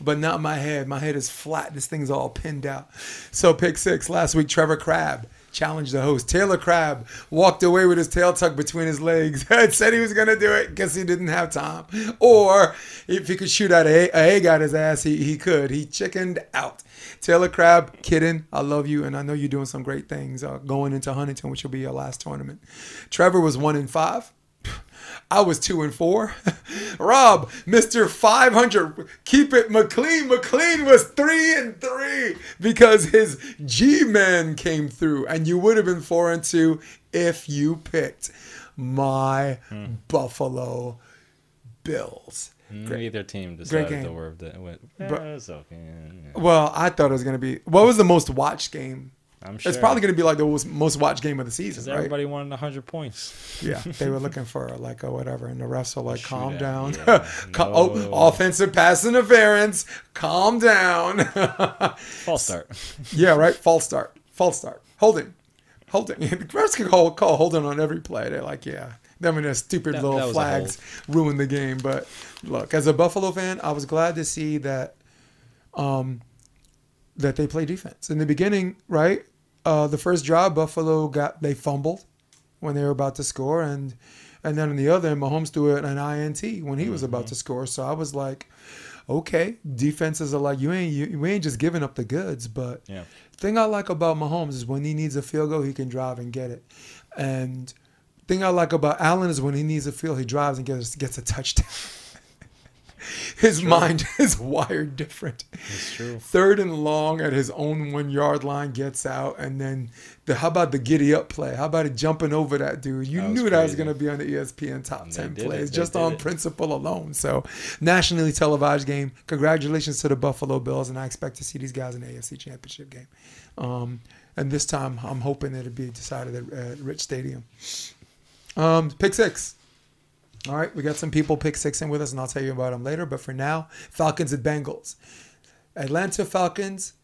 But not my head. My head is flat. This thing's all pinned out. So pick six. Last week, Trevor Crabb challenged the host. Taylor Crabb walked away with his tail tucked between his legs and said he was going to do it because he didn't have time. Or if he could shoot out a, a egg out his ass, he, he could. He chickened out. Taylor Crabb, kidding. I love you, and I know you're doing some great things uh, going into Huntington, which will be your last tournament. Trevor was one in five. I was two and four. Rob, Mr. 500, keep it McLean. McLean was three and three because his G Man came through, and you would have been four and two if you picked my hmm. Buffalo Bills. Neither team decided game. the word that went. Eh, it's okay. Well, I thought it was going to be. What was the most watched game? I'm sure. It's probably going to be like the most, watched game of the season, right? everybody wanted 100 points. Yeah, they were looking for like a whatever, and the refs were like, "Calm down, yeah. No. oh, offensive pass interference, calm down." False start. yeah, right. False start, false start, holding, holding. The refs can call call holding on every play. They're like, yeah, them and their stupid That- little that flags ruined the game. But look, as a Buffalo fan, I was glad to see that, um, that they play defense in the beginning. Right, uh, the first drive, Buffalo got they fumbled when they were about to score, and and then on the other end, Mahomes threw it an INT when he was about to score. So I was like, okay, defenses are like you ain't you, you ain't just giving up the goods, but Yeah. thing I like about Mahomes is when he needs a field goal, he can drive and get it, and thing I like about Allen is when he needs a field, he drives and gets gets a touchdown. His mind is wired different. It's true. Third and long at his own one yard line gets out, and then the how about the giddy up play? How about it jumping over that dude? You That knew that was going to be on the ESPN top ten it. plays just on it. principle alone. So, nationally televised game. Congratulations to the Buffalo Bills, and I expect to see these guys in the AFC Championship game. Um, and this time, I'm hoping it'll be decided at, at Rich Stadium. Um, pick six. All right, we got some people pick six in with us, and I'll tell you about them later. But for now, Falcons and Bengals. Atlanta Falcons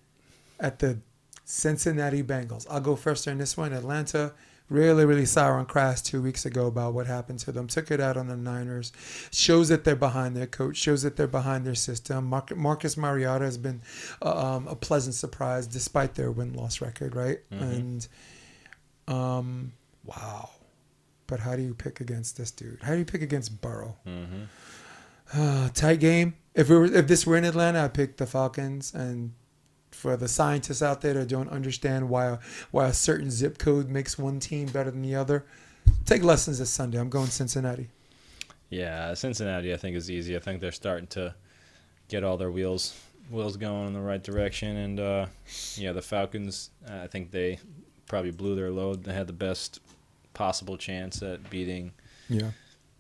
at the Cincinnati Bengals. I'll go first on this one. Atlanta really, really sour and crass two weeks ago about what happened to them. Took it out on the Niners. Shows that they're behind their coach. Shows that they're behind their system. Mar- Marcus Mariota has been uh, um, a pleasant surprise despite their win loss record, right? And um, wow. But how do you pick against this dude? How do you pick against Burrow? hmm Uh, tight game. If we were, if this were in Atlanta, I'd pick the Falcons. And for the scientists out there that don't understand why a, why a certain zip code makes one team better than the other, take lessons this Sunday. I'm going Cincinnati. Yeah, Cincinnati, I think is easy. I think they're starting to get all their wheels wheels going in the right direction, and uh, yeah, the Falcons. I think they probably blew their load. They had the best possible chance at beating Yeah,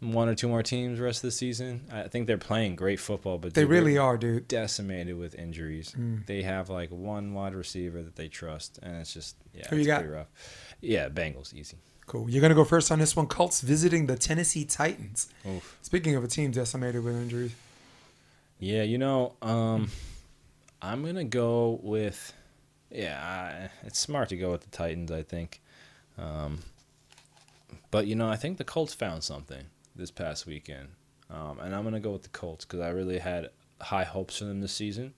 one or two more teams rest of the season. I think they're playing great football, but they dude, really they're dude. decimated with injuries. Mm. They have like one wide receiver that they trust, and it's just yeah, Who you it's got? pretty rough. Yeah, Bengals easy. Cool. You're gonna go first on this one. Colts visiting the Tennessee Titans. Oof. Speaking of a team decimated with injuries, Yeah, you know, um, I'm gonna go with. Yeah, I, it's smart to go with the Titans. I think, um, but you know, I think the Colts found something this past weekend, um, and I'm gonna go with the Colts because I really had high hopes for them this season,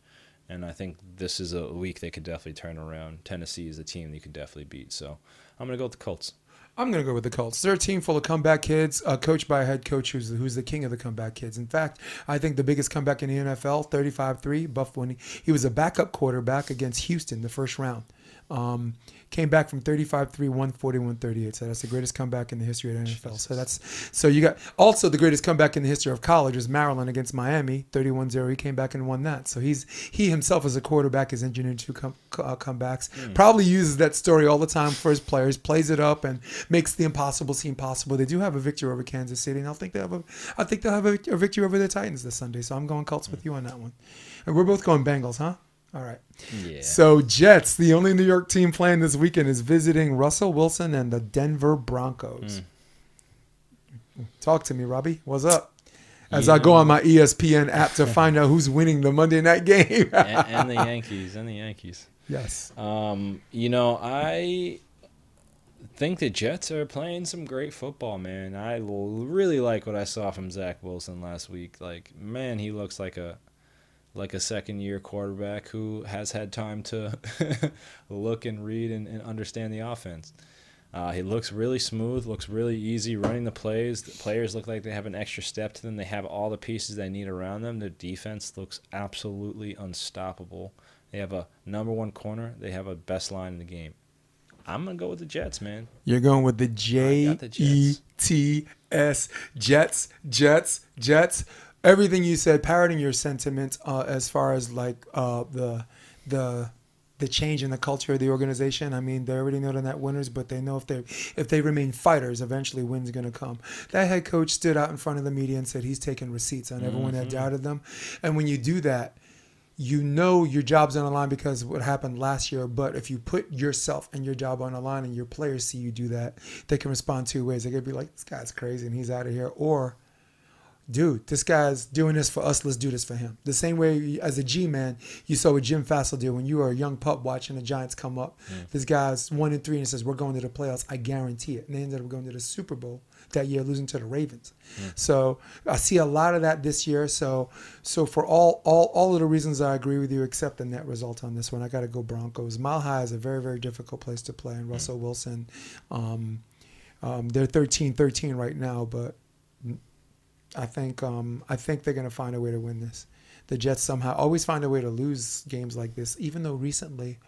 and I think this is a week they could definitely turn around. Tennessee is a team they could definitely beat, so I'm gonna go with the Colts. I'm going to go with the Colts. They're a team full of comeback kids, uh, coached by a head coach who's, who's the king of the comeback kids. In fact, I think the biggest comeback in the NFL, 35-3, Buff when he, he was a backup quarterback against Houston the first round. Um, came back from 35-3, 141-38. So that's the greatest comeback in the history of the NFL. So that's so you got also the greatest comeback in the history of college is Maryland against Miami, 31-0. He came back and won that. So he's he himself as a quarterback has engineered two uh, comebacks. Probably uses that story all the time for his players, plays it up and makes the impossible seem possible. They do have a victory over Kansas City, and I think they have a I think they'll have a, a victory over the Titans this Sunday. So I'm going Colts with you on that one. And we're both going Bengals, huh? All right. Yeah. So Jets, the only New York team playing this weekend, is visiting Russell Wilson and the Denver Broncos. Talk to me, Robbie. What's up? As I go on my ESPN app to find out who's winning the Monday night game. and, and the Yankees. And the Yankees. yes. Um, you know, I think the Jets are playing some great football, man. I really like what I saw from Zach Wilson last week. Like, man, he looks like a like a second year quarterback who has had time to look and read and, and understand the offense. Uh, he looks really smooth, looks really easy running the plays. The players look like they have an extra step to them. They have all the pieces they need around them. Their defense looks absolutely unstoppable. They have a number one corner. They have a best line in the game. I'm gonna go with the Jets, man. You're going with the J E Jets. Jets, Jets, Jets. Everything you said, parroting your sentiment uh, as far as like uh, the the the change in the culture of the organization. I mean, they already know they're not winners, but they know if they if they remain fighters, eventually wins going to come. That head coach stood out in front of the media and said he's taking receipts on everyone that doubted them, and when you do that, you know your job's on the line because of what happened last year. But if you put yourself and your job on the line and your players see you do that, they can respond two ways. They could be like, this guy's crazy and he's out of here. Or, dude, this guy's doing this for us. Let's do this for him. The same way as a G man, you saw what Jim Fassel did when you were a young pup watching the Giants come up. This guy's one and three and says, we're going to the playoffs. I guarantee it. And they ended up going to the Super Bowl that year, losing to the Ravens. So I see a lot of that this year. So so for all all all of the reasons I agree with you, except the net result on this one, I got to go Broncos. Mile High is a very very difficult place to play, and Russell Wilson, um, um, they're 13-13 right now, but I think um, I think they're gonna find a way to win this. The Jets somehow always find a way to lose games like this, even though recently,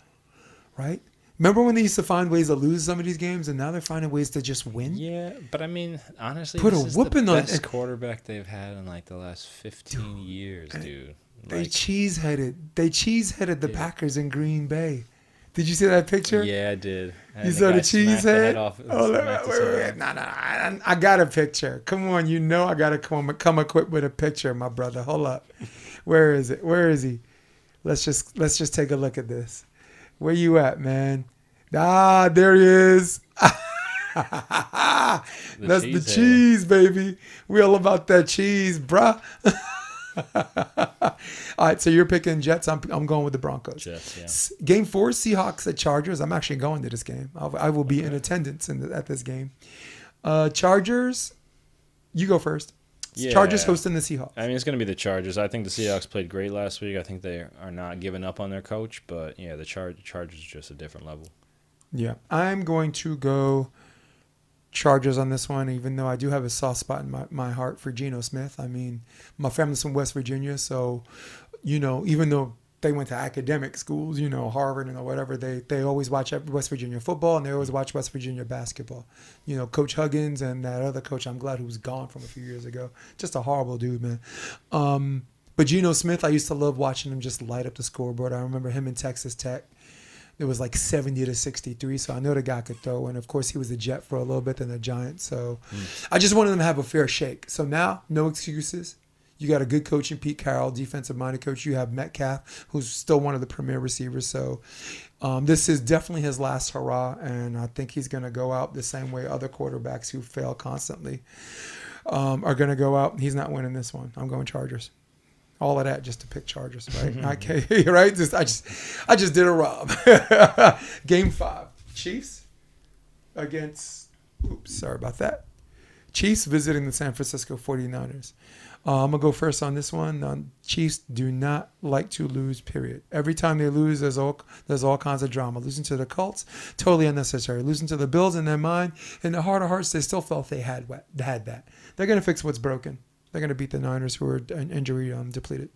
right? Remember when they used to find ways to lose some of these games, and now they're finding ways to just win. Yeah, but I mean, honestly, Put this a is whooping the on- best quarterback they've had in like the last 15 years, dude. They Like, cheese headed. They cheese headed the Yeah. Packers in Green Bay. Did you see that picture? yeah, I did. And You the saw the cheese smacked the head? oh, look, wait, wait, wait. off. No, no, I, I got a picture. Come on, you know I gotta come come equipped with a picture, my brother. Hold up. Where is it? Where is he? Let's just let's just take a look at this. Where you at, man? Ah, there he is. That's the head. cheese, baby. We all about that cheese, bruh. all right, so you're picking Jets. I'm, I'm going with the Broncos. Jets, yeah. Game four, Seahawks at Chargers. I'm actually going to this game. I'll, I will be in attendance in the, at this game. Uh, Chargers, you go first. Yeah. Chargers hosting the Seahawks. I mean, it's going to be the Chargers. I think the Seahawks played great last week. I think they are not giving up on their coach, but yeah, the Char- Chargers are just a different level. Yeah, I'm going to go Chargers on this one, even though I do have a soft spot in my, my heart for Geno Smith. I mean, my family's from West Virginia, so, you know, even though they went to academic schools, you know, Harvard and whatever, they, they always watch West Virginia football and they always watch West Virginia basketball. You know, Coach Huggins and that other coach, I'm glad who was gone from a few years ago. Just a horrible dude, man. Um, but Geno Smith, I used to love watching him just light up the scoreboard. I remember him in Texas Tech it was like 70 to 63 so i know the guy could throw and of course he was a jet for a little bit then a giant so i just wanted them to have a fair shake. So now no excuses. You got a good coach in pete carroll defensive minded coach. You have metcalf who's still one of the premier receivers. So um, this is definitely his last hurrah and i think he's going to go out the same way other quarterbacks who fail constantly um, are going to go out. He's not winning this one. I'm going chargers all of that just to pick Chargers, right? okay, right? Just I just I just did a rob. Game five, Chiefs against. Oops, sorry about that. Chiefs visiting the San Francisco 49ers. Uh, I'm gonna go first on this one. Um, Chiefs do not like to lose. Period. Every time they lose, there's all there's all kinds of drama. Losing to the Colts, totally unnecessary. Losing to the Bills in their mind, in their heart of hearts, they still felt they had what had that. They're gonna fix what's broken. They're gonna beat the Niners, who are injury um, depleted.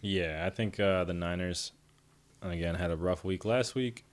Yeah, I think uh, the Niners again had a rough week last week.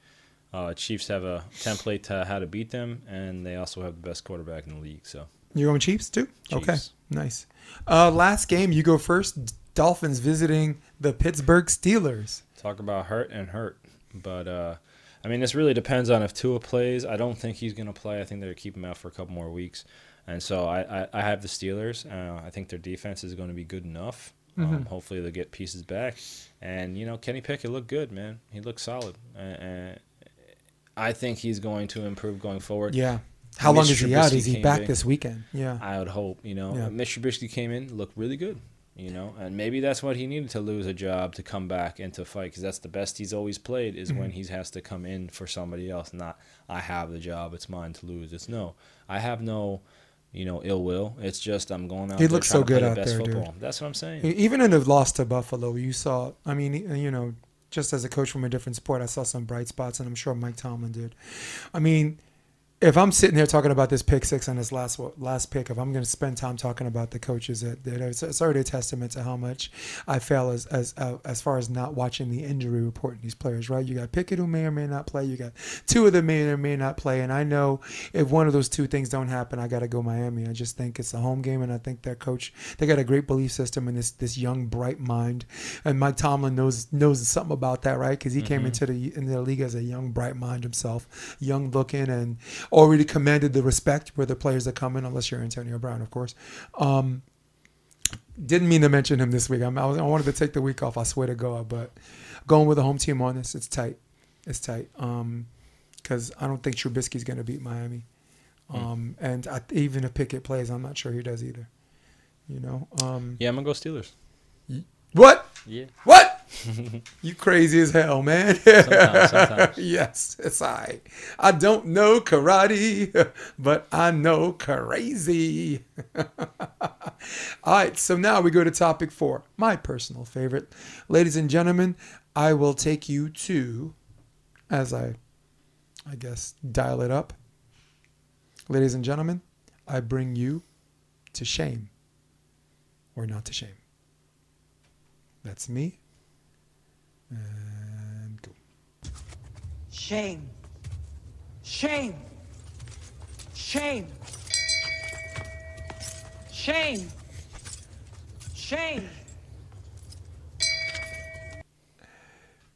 Uh, Chiefs have a template to how to beat them, and they also have the best quarterback in the league. So you're going Chiefs too. Chiefs. Okay, nice. Uh, last game, you go first. Dolphins visiting the Pittsburgh Steelers. Talk about hurt and hurt, but uh, I mean, this really depends on if Tua plays. I don't think he's going to play. I think they're keep him out for a couple more weeks, and so I, I, I have the Steelers. Uh, I think their defense is going to be good enough. Mm-hmm. Um, hopefully, they'll get pieces back, and you know, Kenny Pickett looked good, man. He looked solid, and I think he's going to improve going forward. Yeah. How long is he out? Is he back this weekend? Yeah. I would hope. You know, yeah. Mr. Trubisky came in, looked really good. You know, and maybe that's what he needed to lose a job to come back and to fight because that's the best he's always played is mm-hmm. when he has to come in for somebody else. Not I have the job, it's mine to lose. It's no, I have no you know, ill will. It's just I'm going out. He looks so good out the there, football. dude. That's what I'm saying. Even in the loss to Buffalo, you saw. I mean, you know, just as a coach from a different sport, I saw some bright spots, and I'm sure Mike Tomlin did. I mean, if I'm sitting here talking about this pick six and this last last pick, if I'm going to spend time talking about the coaches, that, that it's, it's, already a testament to how much I fail as as uh, as far as not watching the injury report in these players. Right? You got Pickett who may or may not play. You got two of them may or may not play. And I know if one of those two things don't happen, I got to go Miami. I just think it's a home game, and I think their coach they got a great belief system and this this young bright mind. And Mike Tomlin knows knows something about that, right? Because he mm-hmm. came into the in the league as a young bright mind himself, young looking and already commanded the respect where the players that come in, unless you're Antonio Brown, of course. Um, didn't mean to mention him this week. I'm, I, was, I wanted to take the week off. I swear to God, but going with the home team on this, it's tight. It's tight. Because um, I don't think Trubisky's going to beat Miami. Hmm. Um, mm. And I, even if Pickett plays, I'm not sure he does either. You know. Um, yeah, I'm gonna go Steelers. What? Yeah. What? you crazy as hell, man. sometimes, sometimes. yes, it's I. I don't know karate, but I know crazy. All right, so now we go to topic four, my personal favorite. Ladies and gentlemen, I will take you to, as I, I guess, dial it up. Ladies and gentlemen, I bring you to shame or not to shame. That's me Ehm, and go. Shame. Shame. Shame. Shame. Shame.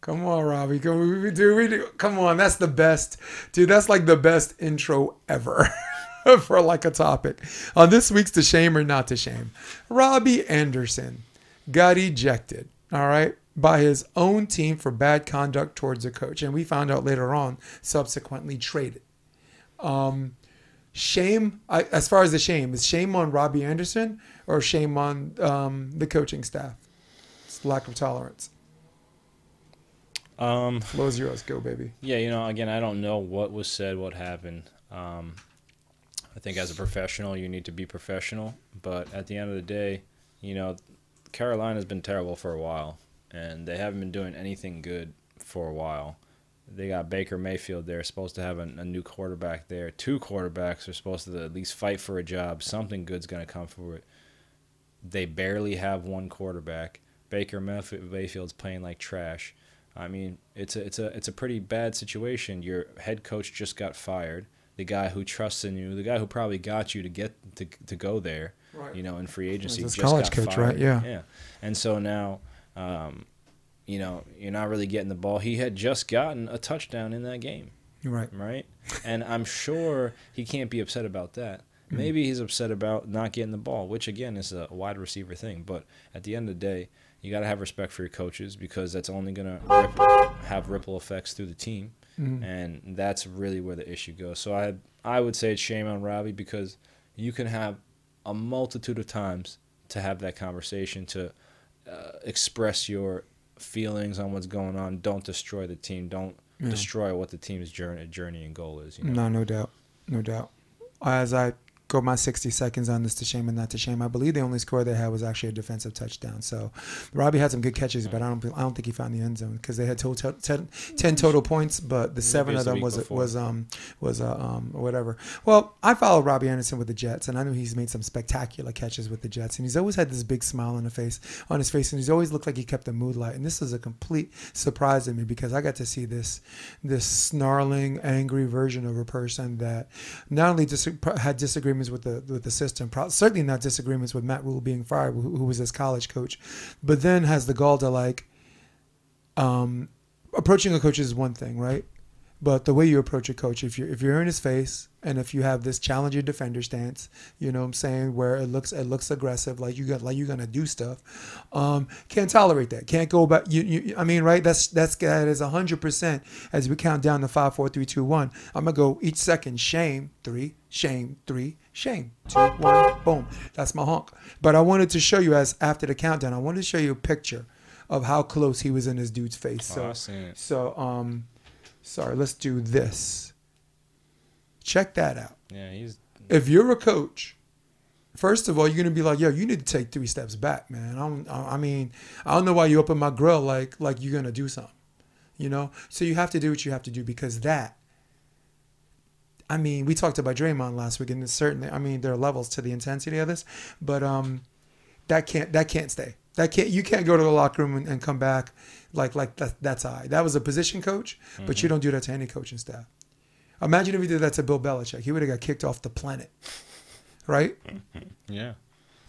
Come on, Robbie. Come, we do, we do. Come on, that's the best, dude. That's like the best intro ever for like a topic. On this week's to shame or not to shame, Robbie Anderson got ejected. All right, by his own team for bad conduct towards a coach. And we found out later on, subsequently traded. Um, shame, I, as far as the shame, is shame on Robbie Anderson or shame on um, the coaching staff? It's lack of tolerance. Um, Flow's yours. Go, baby. Yeah, you know, again, I don't know what was said, what happened. Um, I think as a professional, you need to be professional. But at the end of the day, you know, Carolina's been terrible for a while and they haven't been doing anything good for a while. They got Baker Mayfield there, supposed to have a, a new quarterback there. Two quarterbacks are supposed to at least fight for a job. Something good's going to come for it. They barely have one quarterback. Baker Mayfield's playing like trash. I mean, it's a it's a it's a pretty bad situation. Your head coach just got fired. The guy who trusts in you, the guy who probably got you to get to to go there, right. you know, in free agency, just college got coach, fired. right? Yeah, yeah. And so now um, you know, you're not really getting the ball. He had just gotten a touchdown in that game. Right. Right? and I'm sure he can't be upset about that. Mm-hmm. Maybe he's upset about not getting the ball, which again is a wide receiver thing. But at the end of the day, you got to have respect for your coaches because that's only going to have ripple effects through the team. Mm-hmm. And that's really where the issue goes. So I I would say it's shame on Robbie because you can have a multitude of times to have that conversation to uh, express your feelings on what's going on. Don't destroy the team. Don't yeah. destroy what the team's journey, journey and goal is. You know? No, no doubt, no doubt. As I go my 60 seconds on this to shame and not to shame. I believe the only score they had was actually a defensive touchdown. So Robbie had some good catches, but I don't I don't think he found the end zone because they had total, 10, 10 total points, but the seven of them was before. was um was uh, um whatever. Well, I followed Robbie Anderson with the Jets, and I know he's made some spectacular catches with the Jets, and he's always had this big smile on the face on his face, and he's always looked like he kept the mood light. And this is a complete surprise to me because I got to see this this snarling, angry version of a person that not only dis- had disagreements with the with the system, pro- certainly not disagreements with Matt Rhule being fired, who, who was his college coach, but then has the gall to like um, approaching a coach is one thing, right? But the way you approach a coach, if you're if you're in his face and if you have this challenger defender stance, you know what I'm saying, where it looks it looks aggressive, like you got like you're gonna do stuff, um, can't tolerate that. Can't go back. You, you I mean, right? That's that's that is hundred percent. As we count down to five, four, three, two, one, I'm gonna go each second. Shame three, shame three, shame two, one, boom. That's my honk. But I wanted to show you as after the countdown, I wanted to show you a picture of how close he was in his dude's face. Oh, So it. so, um, sorry, let's do this. Check that out. Yeah, he's If you're a coach, first of all, you're gonna be like, "Yo, you need to take three steps back, man." I don't. I I mean, I don't know why you open my grill like like you're gonna do something, you know. So you have to do what you have to do because that. I mean, we talked about Draymond last week, and certainly, I mean, there are levels to the intensity of this, but um, that can't that can't stay. That can't you can't go to the locker room and, and come back like like that, that's I. That was a position coach, but you mm-hmm. don't do that to any coaching staff. Imagine if he did that to Bill Belichick. He would have got kicked off the planet, right? Mm-hmm. yeah.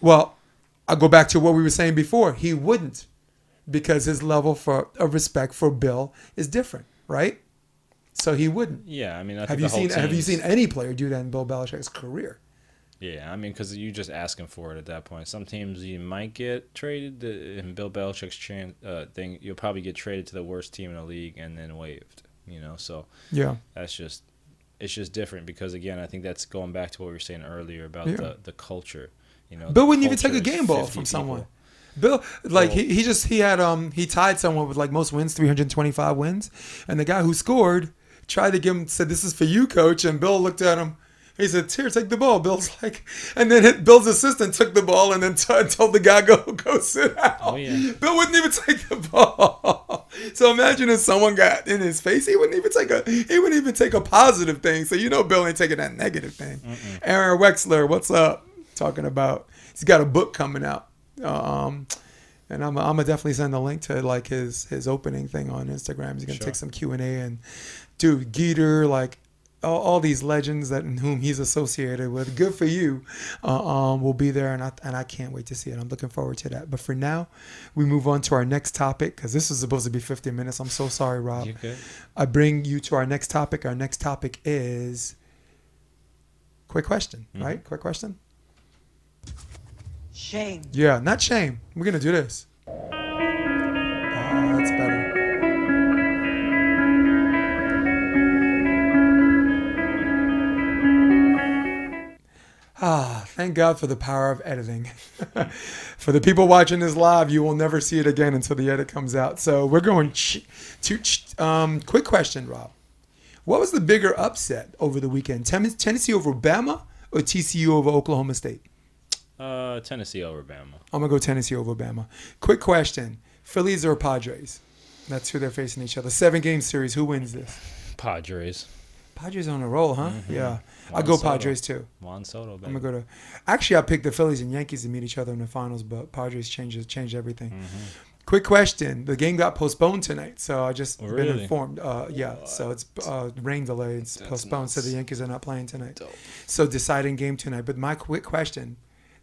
Well, I'll go back to what we were saying before. He wouldn't, because his level for of respect for Bill is different, right? So he wouldn't. Yeah, I mean, I Have you seen Have you seen any player do that in Bill Belichick's career? Yeah, I mean, because you're just asking for it at that point. Some teams you might get traded. uh, In Bill Belichick's uh, thing, you'll probably get traded to the worst team in the league and then waived. You know, so Yeah. that's just it's just different because again, I think that's going back to what we were saying earlier about Yeah. the the culture. You know, Bill wouldn't even take a game ball from people. someone. Bill, like Well- he, he just he had um he tied someone with like most wins, three hundred twenty five wins, and the guy who scored tried to give him said this is for you, coach, and Bill looked at him. He said, "Here, take the ball." Bill's like, and then Bill's assistant took the ball and then t- told the guy go go sit down. Oh, yeah. Bill wouldn't even take the ball. so imagine if someone got in his face, he wouldn't even take a he wouldn't even take a positive thing. So you know Bill ain't taking that negative thing. Aaron Wexler, what's up? Talking about he's got a book coming out. Um, and I'm, I'm gonna definitely send a link to like his his opening thing on Instagram. He's gonna Sure. take some Q and A and dude Geeter like all, all these legends that in whom he's associated with. Good for you. Uh, um, will be there, and I and I can't wait to see it. I'm looking forward to that. But for now, we move on to our next topic because this is supposed to be 50 minutes. I'm so sorry, Rob. You good? I bring you to our next topic. Our next topic is quick question, Mm-hmm. right? Quick question. Shame. Yeah, not shame. We're gonna do this. Oh, that's better. Ah, thank God for the power of editing. for the people watching this live, you will never see it again until the edit comes out. So we're going ch- to ch- um, quick question, Rob. What was the bigger upset over the weekend? Tem- Tennessee over Bama or TCU over Oklahoma State? Uh, Tennessee over Bama. I'm gonna go Tennessee over Bama. Quick question: Phillies or Padres? That's who they're facing each other. Seven game series. Who wins this? Padres. Padres on a roll, huh? Yeah, I go Soto. Padres too. Juan Soto. I'm gonna go to. Actually, I picked the Phillies and Yankees to meet each other in the finals, but Padres changed changed everything. Quick question: The game got postponed tonight, so I just Oh, been informed. Uh, yeah, so it's uh, rain delay. It's That's postponed, so the. Yankees are not playing tonight. Dope. So deciding game tonight. But my quick question,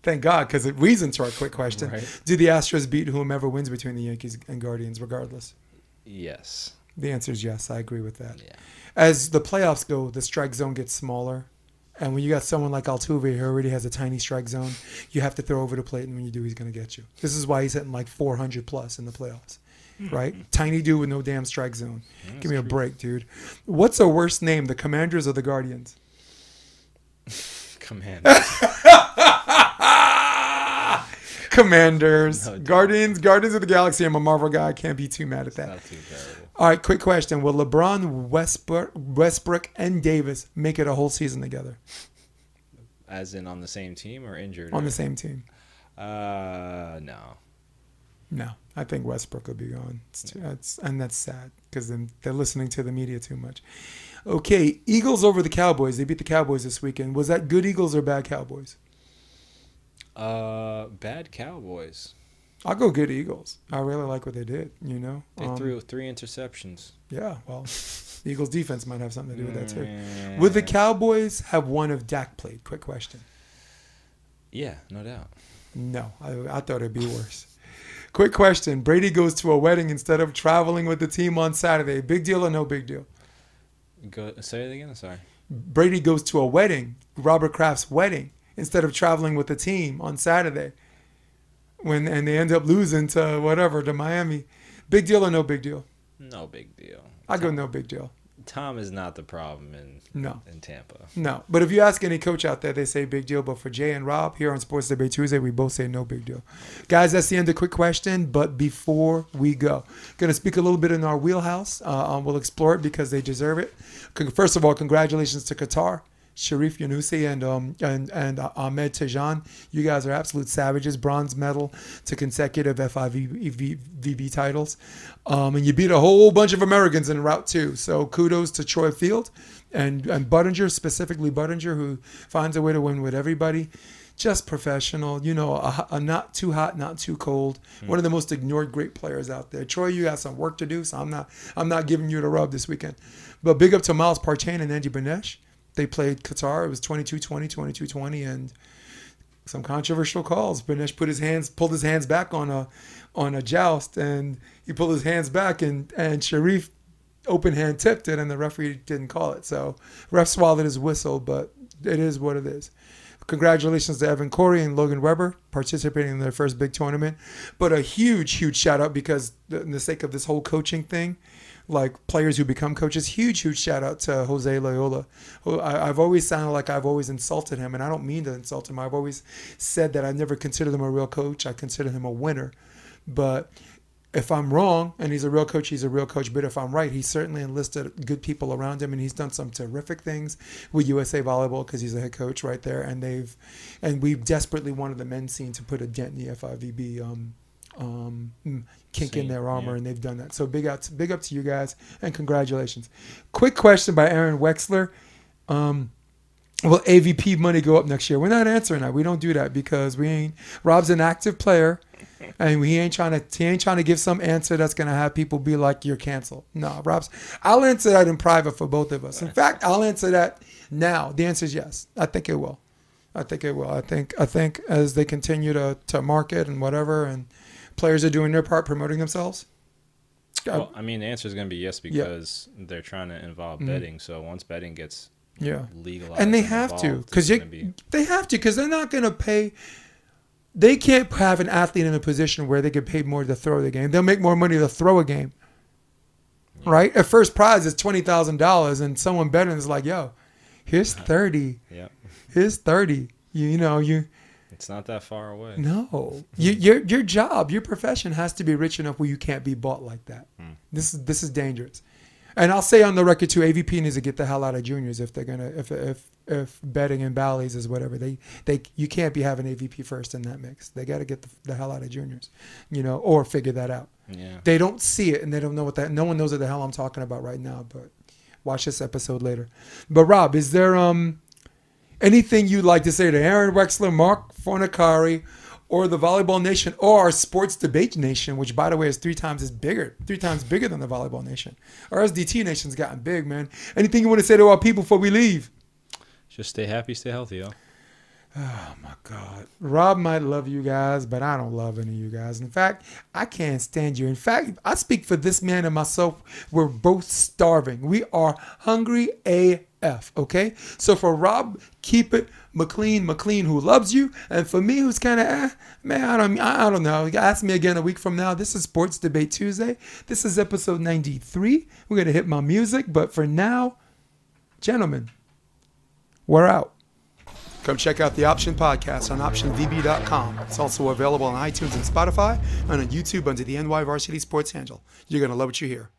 thank God, because it reason to our quick question: Right. Do the Astros beat whomever wins between the Yankees and Guardians, regardless? Yes. The answer is yes. I agree with that. Yeah. As the playoffs go, the strike zone gets smaller. And when you got someone like Altuve who already has a tiny strike zone, you have to throw over the plate, and when you do, he's going to get you. This is why he's hitting like 400 plus in the playoffs, right? tiny dude with no damn strike zone. Give me a break, dude. What's a worse name, the Commanders or the Guardians? Command. Commanders, No. Guardians, Guardians of the Galaxy. I'm a Marvel guy. I can't be too mad at that. All right, quick question: Will LeBron, Westbrook, Westbrook, and Davis make it a whole season together? As in on the same team or injured? on or- the same team. Uh, no. No, I think Westbrook will be gone. It's too, that's, and that's sad because they're listening to the media too much. Okay, Eagles over the Cowboys. They beat the Cowboys this weekend. Was that good Eagles or bad Cowboys? Uh, bad Cowboys. I'll go good Eagles. I really like what they did. You know, They Um, threw three interceptions. Yeah, well, the Eagles defense might have something to do with that too. Would the Cowboys have won if Dak played? Quick question. Yeah, no doubt. No, I, I thought it'd be worse. Quick question. Brady goes to a wedding instead of traveling with the team on Saturday. Big deal or no big deal? Go say it again. Sorry. Brady goes to a wedding, Robert Kraft's wedding, instead of traveling with the team on Saturday. When and they end up losing to whatever to Miami. Big deal or no big deal? No big deal. I go no big deal. Tom is not the problem in No. in Tampa. No. But if you ask any coach out there, they say big deal. But for Jay and Rob here on Sports Debate Tuesday, we both say no big deal. Guys, that's the end of quick question. But before we go, gonna speak a little bit in our wheelhouse. Uh, um, we'll explore it because they deserve it. First of all, congratulations to Qatar. Cherif Younousse and um and and uh, Ahmed Tijan, you guys are absolute savages. Bronze medal to consecutive FIVB titles, um, and you beat a whole bunch of Americans in route two. So kudos to Troy Field and and Budinger specifically Budinger who finds a way to win with everybody. Just professional, you know, a, a not too hot, not too cold. One of the most ignored great players out there. Troy, you got some work to do, so I'm not I'm not giving you the rub this weekend. But big up to Miles Partain and Andy Benesh. They played Qatar. It was 22-20, 22-20, and some controversial calls. Benesh put his hands, pulled his hands back on a, on a joust, and he pulled his hands back, and and Cherif open hand tipped it, and the referee didn't call it. So ref swallowed his whistle, but it is what it is. Congratulations to Evan Corey and Logan Weber participating in their first big tournament. But a huge, huge shout out because in the sake of this whole coaching thing, like players who become coaches, huge, huge shout out to Jose Loyola. I, I've always sounded like I've always insulted him, and I don't mean to insult him. I've always said that I never considered him a real coach. I consider him a winner. But if I'm wrong and he's a real coach, he's a real coach. But if I'm right, he certainly enlisted good people around him, and he's done some terrific things with USA Volleyball because he's a head coach right there. And they've, and we desperately wanted the men's scene to put a dent in the FIVB um, um, kink in their armor, yeah. and they've done that. So big out, big up to you guys, and congratulations. Quick question by Aaron Wexler. Um, Will AVP money go up next year? We're not answering that. We don't do that because we ain't. Rob's an active player, and we ain't trying to. He ain't trying to give some answer that's gonna have people be like, "You're canceled." No, Rob's. I'll answer that in private for both of us. In fact, I'll answer that now. The answer is yes. I think it will. I think it will. I think. I think as they continue to to market and whatever, and players are doing their part promoting themselves. I- Well, I mean, the answer is going to be yes because they're trying to involve Mhm. betting. So once betting gets yeah. legalized, and they have to because gonna be they have to because they're not going to pay they can't have an athlete in a position where they get paid more to throw the game they'll make more money to throw a game right a first prize is $20000 and someone betting is like yo here's 30 yeah. here's 30 you, you know you It's not that far away. no, you, your your job, your profession has to be rich enough where you can't be bought like that. Hmm. This is this is dangerous. And I'll say on the record too, AVP needs to get the hell out of juniors if they're gonna if if if betting and Bally's is whatever they they you can't be having AVP first in that mix. They got to get the, the hell out of juniors, you know, or figure that out. Yeah. They don't see it and they don't know what that. No one knows what the hell I'm talking about right now. But watch this episode later. But Rob, is there um anything you'd like to say to Aaron Wexler, Mark Fornicari, or the Volleyball Nation, or our Sports Debate Nation, which by the way is three times as bigger, three times bigger than the Volleyball Nation. Our SDT Nation's gotten big, man. Anything you want to say to our people before we leave? Just stay happy, stay healthy, yo. Oh my God. Rob might love you guys, but I don't love any of you guys. In fact, I can't stand you. In fact, I speak for this man and myself. We're both starving. We are hungry AF, okay? So for Rob, keep it McLean, McLean who loves you. And for me, who's kind of, eh, man, I don't, I don't know. Ask me again a week from now. This is Sports Debate Tuesday. This is episode 93. We're to hit my music. But for now, gentlemen, we're out. Come check out the Option Podcast on OptionVB.com. It's also available on iTunes and Spotify and on YouTube under the NY Varsity Sports handle. You're going to love what you hear.